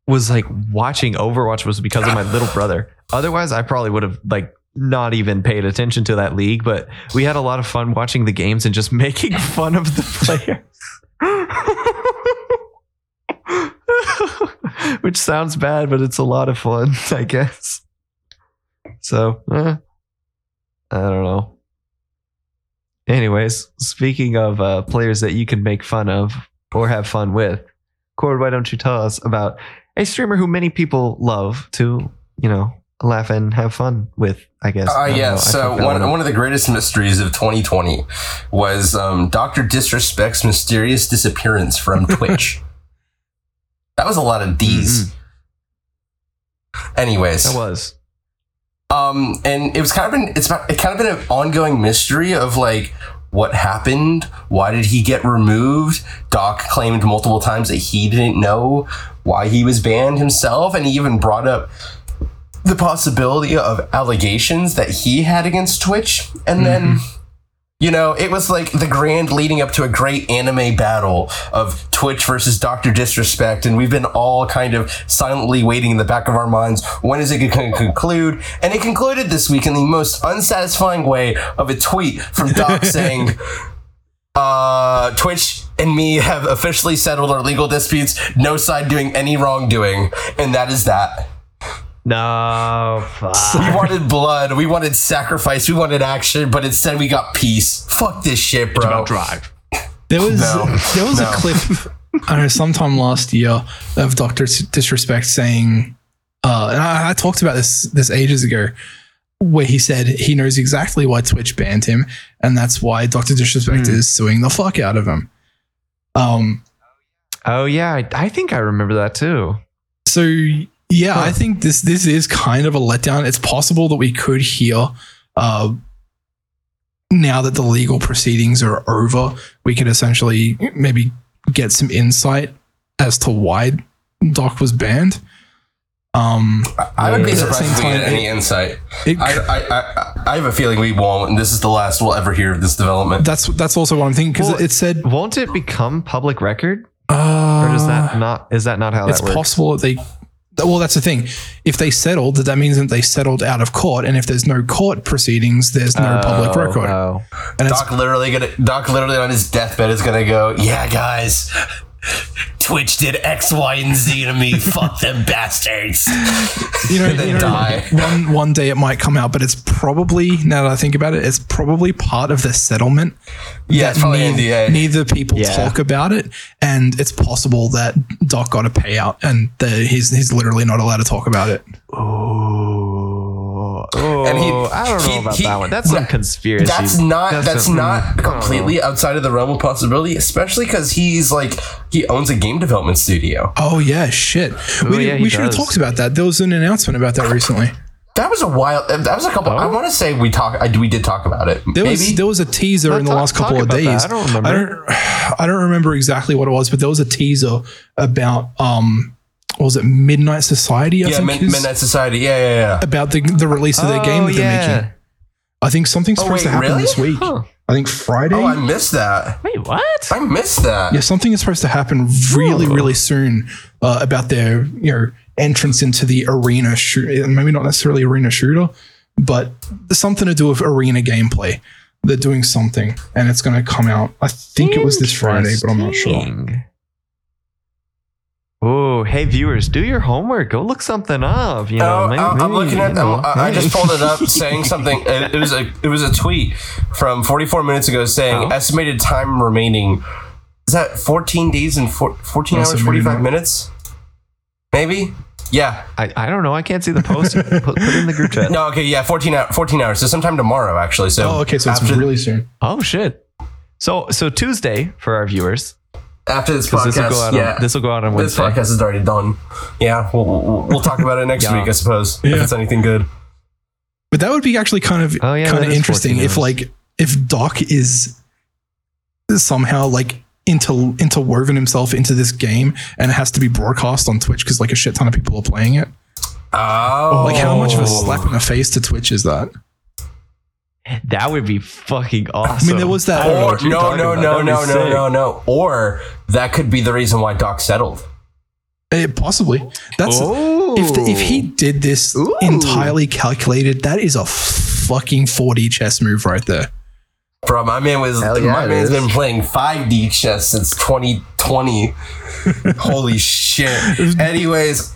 Speaker 1: was like watching Overwatch was because of my little brother. Otherwise, I probably would have like not even paid attention to that league. But we had a lot of fun watching the games and just making fun of the players. Which sounds bad, but it's a lot of fun, I guess. So, eh, I don't know. Anyways, speaking of uh, players that you can make fun of or have fun with, Cord, why don't you tell us about a streamer who many people love to, you know, laugh and have fun with? I guess.
Speaker 3: Uh,
Speaker 1: I don't know.
Speaker 3: yeah, so one, one of the greatest mysteries of 2020 was um, Dr. Disrespect's mysterious disappearance from Twitch. that was a lot of D's. Anyways,
Speaker 1: that was.
Speaker 3: um, and it was kind of been it's about, it kind of been an ongoing mystery of like what happened, why did he get removed? Doc claimed multiple times that he didn't know why he was banned himself, and he even brought up the possibility of allegations that he had against Twitch, and then. You know, it was like the grand leading up to a great anime battle of Twitch versus Dr. Disrespect, and we've been all kind of silently waiting in the back of our minds. When is it going to conclude? And it concluded this week in the most unsatisfying way of a tweet from Doc saying, uh, Twitch and me have officially settled our legal disputes, no side doing any wrongdoing, and that is that.
Speaker 1: No, fuck.
Speaker 3: We wanted blood, we wanted sacrifice, we wanted action, but instead we got peace. Fuck this shit, bro.
Speaker 1: drive.
Speaker 2: There was
Speaker 3: No.
Speaker 2: there was
Speaker 3: No.
Speaker 2: a clip I don't know sometime last year of Doctor Disrespect saying, uh, and I, I talked about this this ages ago, where he said he knows exactly why Twitch banned him, and that's why Doctor Disrespect
Speaker 1: Hmm.
Speaker 2: is suing the fuck out of him. Um.
Speaker 1: Oh yeah, I, I think I remember that too.
Speaker 2: So yeah,
Speaker 1: Huh.
Speaker 2: I think this this is kind of a letdown. It's possible that we could hear. Uh, now that the legal proceedings are over, we could essentially maybe get some insight as to why Doc was banned. Um,
Speaker 3: I would be surprised if we get
Speaker 2: time,
Speaker 3: any insight.
Speaker 2: it,
Speaker 3: I, I, I, I have a feeling we won't, and this is the last we'll ever hear of this development.
Speaker 2: that's that's also what I'm thinking because
Speaker 1: Well,
Speaker 2: it said,
Speaker 1: Won't it become public record,
Speaker 2: uh,
Speaker 1: or does that not? Is that not how
Speaker 2: it's
Speaker 1: that works?
Speaker 2: possible that they. Well, that's the thing. If they settled, that means that they settled out of court, and if there's no court proceedings, there's no public
Speaker 1: Oh,
Speaker 2: record.
Speaker 1: oh.
Speaker 2: and it's
Speaker 3: Doc literally gonna Doc literally on his deathbed is gonna go, yeah, guys. Twitch did X, Y, and Z to me. Fuck them bastards.
Speaker 2: you know,
Speaker 3: they
Speaker 2: you know
Speaker 3: die.
Speaker 2: one one day it might come out, but it's probably now that I think about it, it's probably part of the settlement.
Speaker 3: Yeah, it's
Speaker 2: that
Speaker 3: probably
Speaker 2: neith-
Speaker 3: NDA.
Speaker 2: Neither people
Speaker 1: Yeah.
Speaker 2: talk about it, and it's possible that Doc got a payout, and the, he's he's literally not allowed to talk about it.
Speaker 1: Oh, oh,
Speaker 3: And he-
Speaker 1: I don't know
Speaker 3: he-
Speaker 1: about
Speaker 3: he-
Speaker 1: that one. That's some
Speaker 3: that-
Speaker 1: conspiracy.
Speaker 3: That's not that's,
Speaker 1: a-
Speaker 3: not
Speaker 1: mm, I don't
Speaker 3: completely outside of the realm of possibility, especially because he's like he owns a game development studio.
Speaker 2: Oh yeah, shit.
Speaker 1: Oh,
Speaker 2: we
Speaker 1: yeah,
Speaker 2: we should have talked about that. There was an announcement about that recently.
Speaker 3: That was a while. That was a couple. I
Speaker 1: Oh.
Speaker 3: want to say we talk. I, we did talk about it.
Speaker 2: There
Speaker 3: Maybe
Speaker 2: was there was a teaser
Speaker 1: Let's
Speaker 2: in the
Speaker 1: talk-
Speaker 2: last couple of
Speaker 1: about that.
Speaker 2: days.
Speaker 1: I don't remember.
Speaker 2: I don't, I don't remember exactly what it was, but there was a teaser about um, what was it Midnight Society? I
Speaker 3: yeah,
Speaker 2: think
Speaker 3: Min-
Speaker 2: is-
Speaker 3: Midnight Society. Yeah, yeah, yeah.
Speaker 2: about the the release of their game
Speaker 1: Oh,
Speaker 2: that they're making. I think something's
Speaker 3: Oh,
Speaker 2: supposed
Speaker 3: wait,
Speaker 2: to happen
Speaker 3: really?
Speaker 2: this week.
Speaker 1: Huh.
Speaker 2: I think Friday.
Speaker 3: Oh, I missed that.
Speaker 1: Wait, what?
Speaker 3: I missed that.
Speaker 2: yeah, something is supposed to happen really,
Speaker 1: Ooh.
Speaker 2: really soon uh, about their you know entrance into the arena shoot. Maybe not necessarily arena shooter, but something to do with arena gameplay. They're doing something, and it's going to come out. I think it was this Friday, but I'm not sure.
Speaker 1: Interesting. Oh, hey viewers, do your homework. Go look something up. You know,
Speaker 3: Oh, uh,
Speaker 1: maybe-
Speaker 3: I'm, I'm looking
Speaker 1: you
Speaker 3: at.
Speaker 1: know,
Speaker 3: I'm- I I just pulled it up, saying something. It, it was a. It was a tweet from 44 minutes ago saying
Speaker 1: Oh.
Speaker 3: estimated time remaining. Is that 14 days and four, 14
Speaker 2: Oh, so
Speaker 3: hours 45
Speaker 2: not.
Speaker 3: minutes? Maybe. Yeah.
Speaker 1: I, I don't know. I can't see the post. put, put in the group chat.
Speaker 3: No. Okay. Yeah. 14 hours. 14 hours. So sometime tomorrow, actually. So.
Speaker 2: Oh, okay, so it's really soon.
Speaker 1: Oh shit. So so Tuesday for our viewers.
Speaker 3: After this
Speaker 1: 'cause
Speaker 3: podcast.
Speaker 1: This will go out.
Speaker 3: yeah.
Speaker 1: This will go out on Wednesday.
Speaker 3: this podcast is already done. Yeah. We'll, we'll, we'll talk about it next
Speaker 1: Yeah.
Speaker 3: week, I suppose.
Speaker 2: Yeah.
Speaker 3: If it's anything good.
Speaker 2: But that would be actually kind of
Speaker 1: Oh, yeah,
Speaker 2: kind of interesting if like if Doc is somehow like into interwoven himself into this game and it has to be broadcast on Twitch because like a shit ton of people are playing it.
Speaker 3: Oh.
Speaker 2: Like how much of a slap in the face to Twitch is that?
Speaker 1: That would be fucking awesome.
Speaker 2: I mean, there was that.
Speaker 1: I
Speaker 3: Or
Speaker 1: what you're
Speaker 3: no, no, no, no, no, no, no. Or that could be the reason why Doc settled.
Speaker 2: Eh, possibly. That's if the, if he did this
Speaker 1: Ooh.
Speaker 2: entirely calculated, that is a fucking 4D chess move right there.
Speaker 3: Bro, my man was
Speaker 1: Hell yeah,
Speaker 3: my
Speaker 1: it
Speaker 3: man's
Speaker 1: is.
Speaker 3: been playing 5D chess since 2020. Holy shit. Anyways,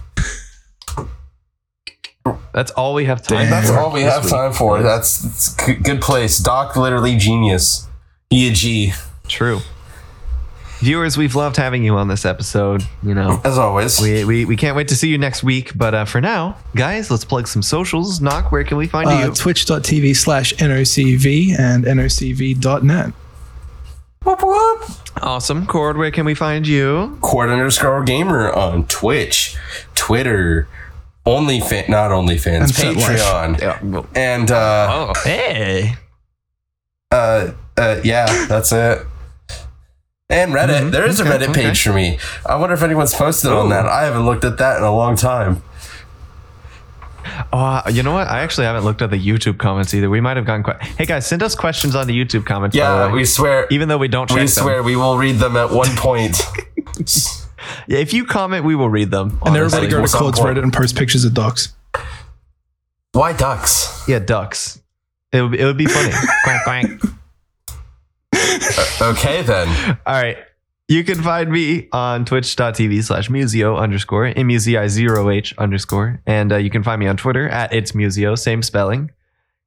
Speaker 1: That's all we have time.
Speaker 2: Damn.
Speaker 3: That's
Speaker 1: for
Speaker 3: all we have
Speaker 1: week.
Speaker 3: time for. That's, that's g- good place. Doc, literally genius. He a G,
Speaker 1: True. Viewers, we've loved having you on this episode. You know,
Speaker 3: as always.
Speaker 1: we, we, we can't wait to see you next week. But uh, for now, guys, let's plug some socials. Knock, where can we find
Speaker 2: Uh,
Speaker 1: you?
Speaker 2: Twitch.tv slash NOCV and NOCV.net.
Speaker 3: Whoop, whoop.
Speaker 1: Awesome. Cord, where can we find you?
Speaker 3: Cord underscore gamer on Twitch, Twitter, OnlyFans, not OnlyFans,
Speaker 2: And
Speaker 3: Patreon,
Speaker 1: Yeah. well-
Speaker 3: and uh,
Speaker 1: Oh, hey.
Speaker 3: uh, uh, yeah, that's it. And Reddit.
Speaker 1: Mhm.
Speaker 3: There is a
Speaker 1: Okay,
Speaker 3: Reddit
Speaker 1: okay.
Speaker 3: page for me. I wonder if anyone's posted on that. I haven't looked at that in a long time.
Speaker 1: Oh, you know what? I actually haven't looked at the YouTube comments either. We might have gotten quite. Hey guys, send us questions on the YouTube comments.
Speaker 3: Yeah, we swear.
Speaker 1: even though we don't check
Speaker 3: We
Speaker 1: them.
Speaker 3: swear we will read them at one point.
Speaker 1: Yeah, if you comment, we will read them.
Speaker 2: And
Speaker 1: honestly.
Speaker 2: everybody go to
Speaker 3: Some
Speaker 2: Cord's
Speaker 3: point.
Speaker 2: Reddit and post pictures of ducks.
Speaker 3: Why ducks?
Speaker 1: Yeah, ducks. It would be, it would be funny. quack quack.
Speaker 3: Okay then.
Speaker 1: All right. You can find me on twitch.tv slash museo underscore M-U-Z-I-0-H underscore. And uh, you can find me on Twitter at it's museo, same spelling.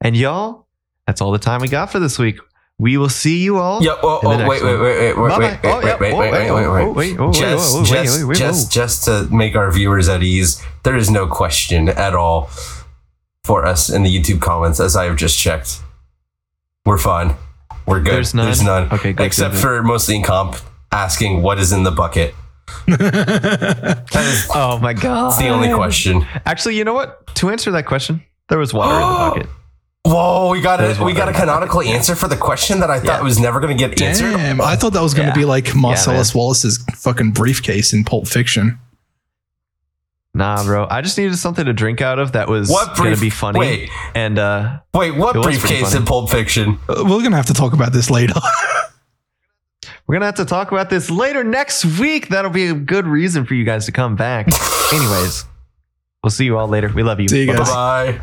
Speaker 1: And y'all, that's all the time we got for this week. We will see you all.
Speaker 3: Yeah. Oh, oh wait, wait, wait, wait, wait, wait,
Speaker 1: Oh,
Speaker 3: wait, wait,
Speaker 1: Oh,
Speaker 3: wait, wait,
Speaker 1: oh,
Speaker 3: wait,
Speaker 1: oh,
Speaker 3: wait.
Speaker 1: wait, oh, wait,
Speaker 3: Just,
Speaker 1: oh,
Speaker 3: just, just, just to make our viewers at ease, there is no question at all for us in the YouTube comments, as I have just checked. We're fine. We're good.
Speaker 1: There's none? Okay, good,
Speaker 3: Except
Speaker 1: good, good.
Speaker 3: for mostly in comp asking what is in the bucket. Is
Speaker 1: Oh my God.
Speaker 3: It's the only question.
Speaker 1: Actually, you know what? To answer that question, there was water in the bucket.
Speaker 3: Whoa, we got
Speaker 1: There's
Speaker 3: a we got a canonical answer for the question that I thought
Speaker 1: Yeah.
Speaker 3: was never going to get answered.
Speaker 2: Damn, I thought that was going to
Speaker 1: Yeah.
Speaker 2: be like Marcellus Wallace's fucking briefcase in Pulp Fiction.
Speaker 1: Nah, bro. I just needed something to drink out of that was
Speaker 3: What
Speaker 1: going to be funny.
Speaker 3: Wait,
Speaker 1: And uh,
Speaker 3: wait, what
Speaker 1: It was pretty
Speaker 3: briefcase in Pulp Fiction?
Speaker 2: Uh, We're going to have to talk about this later.
Speaker 1: We're gonna have to talk about this later next week. That'll be a good reason for you guys to come back. Anyways, we'll see you all later. We love you.
Speaker 2: See you guys.
Speaker 3: Bye bye.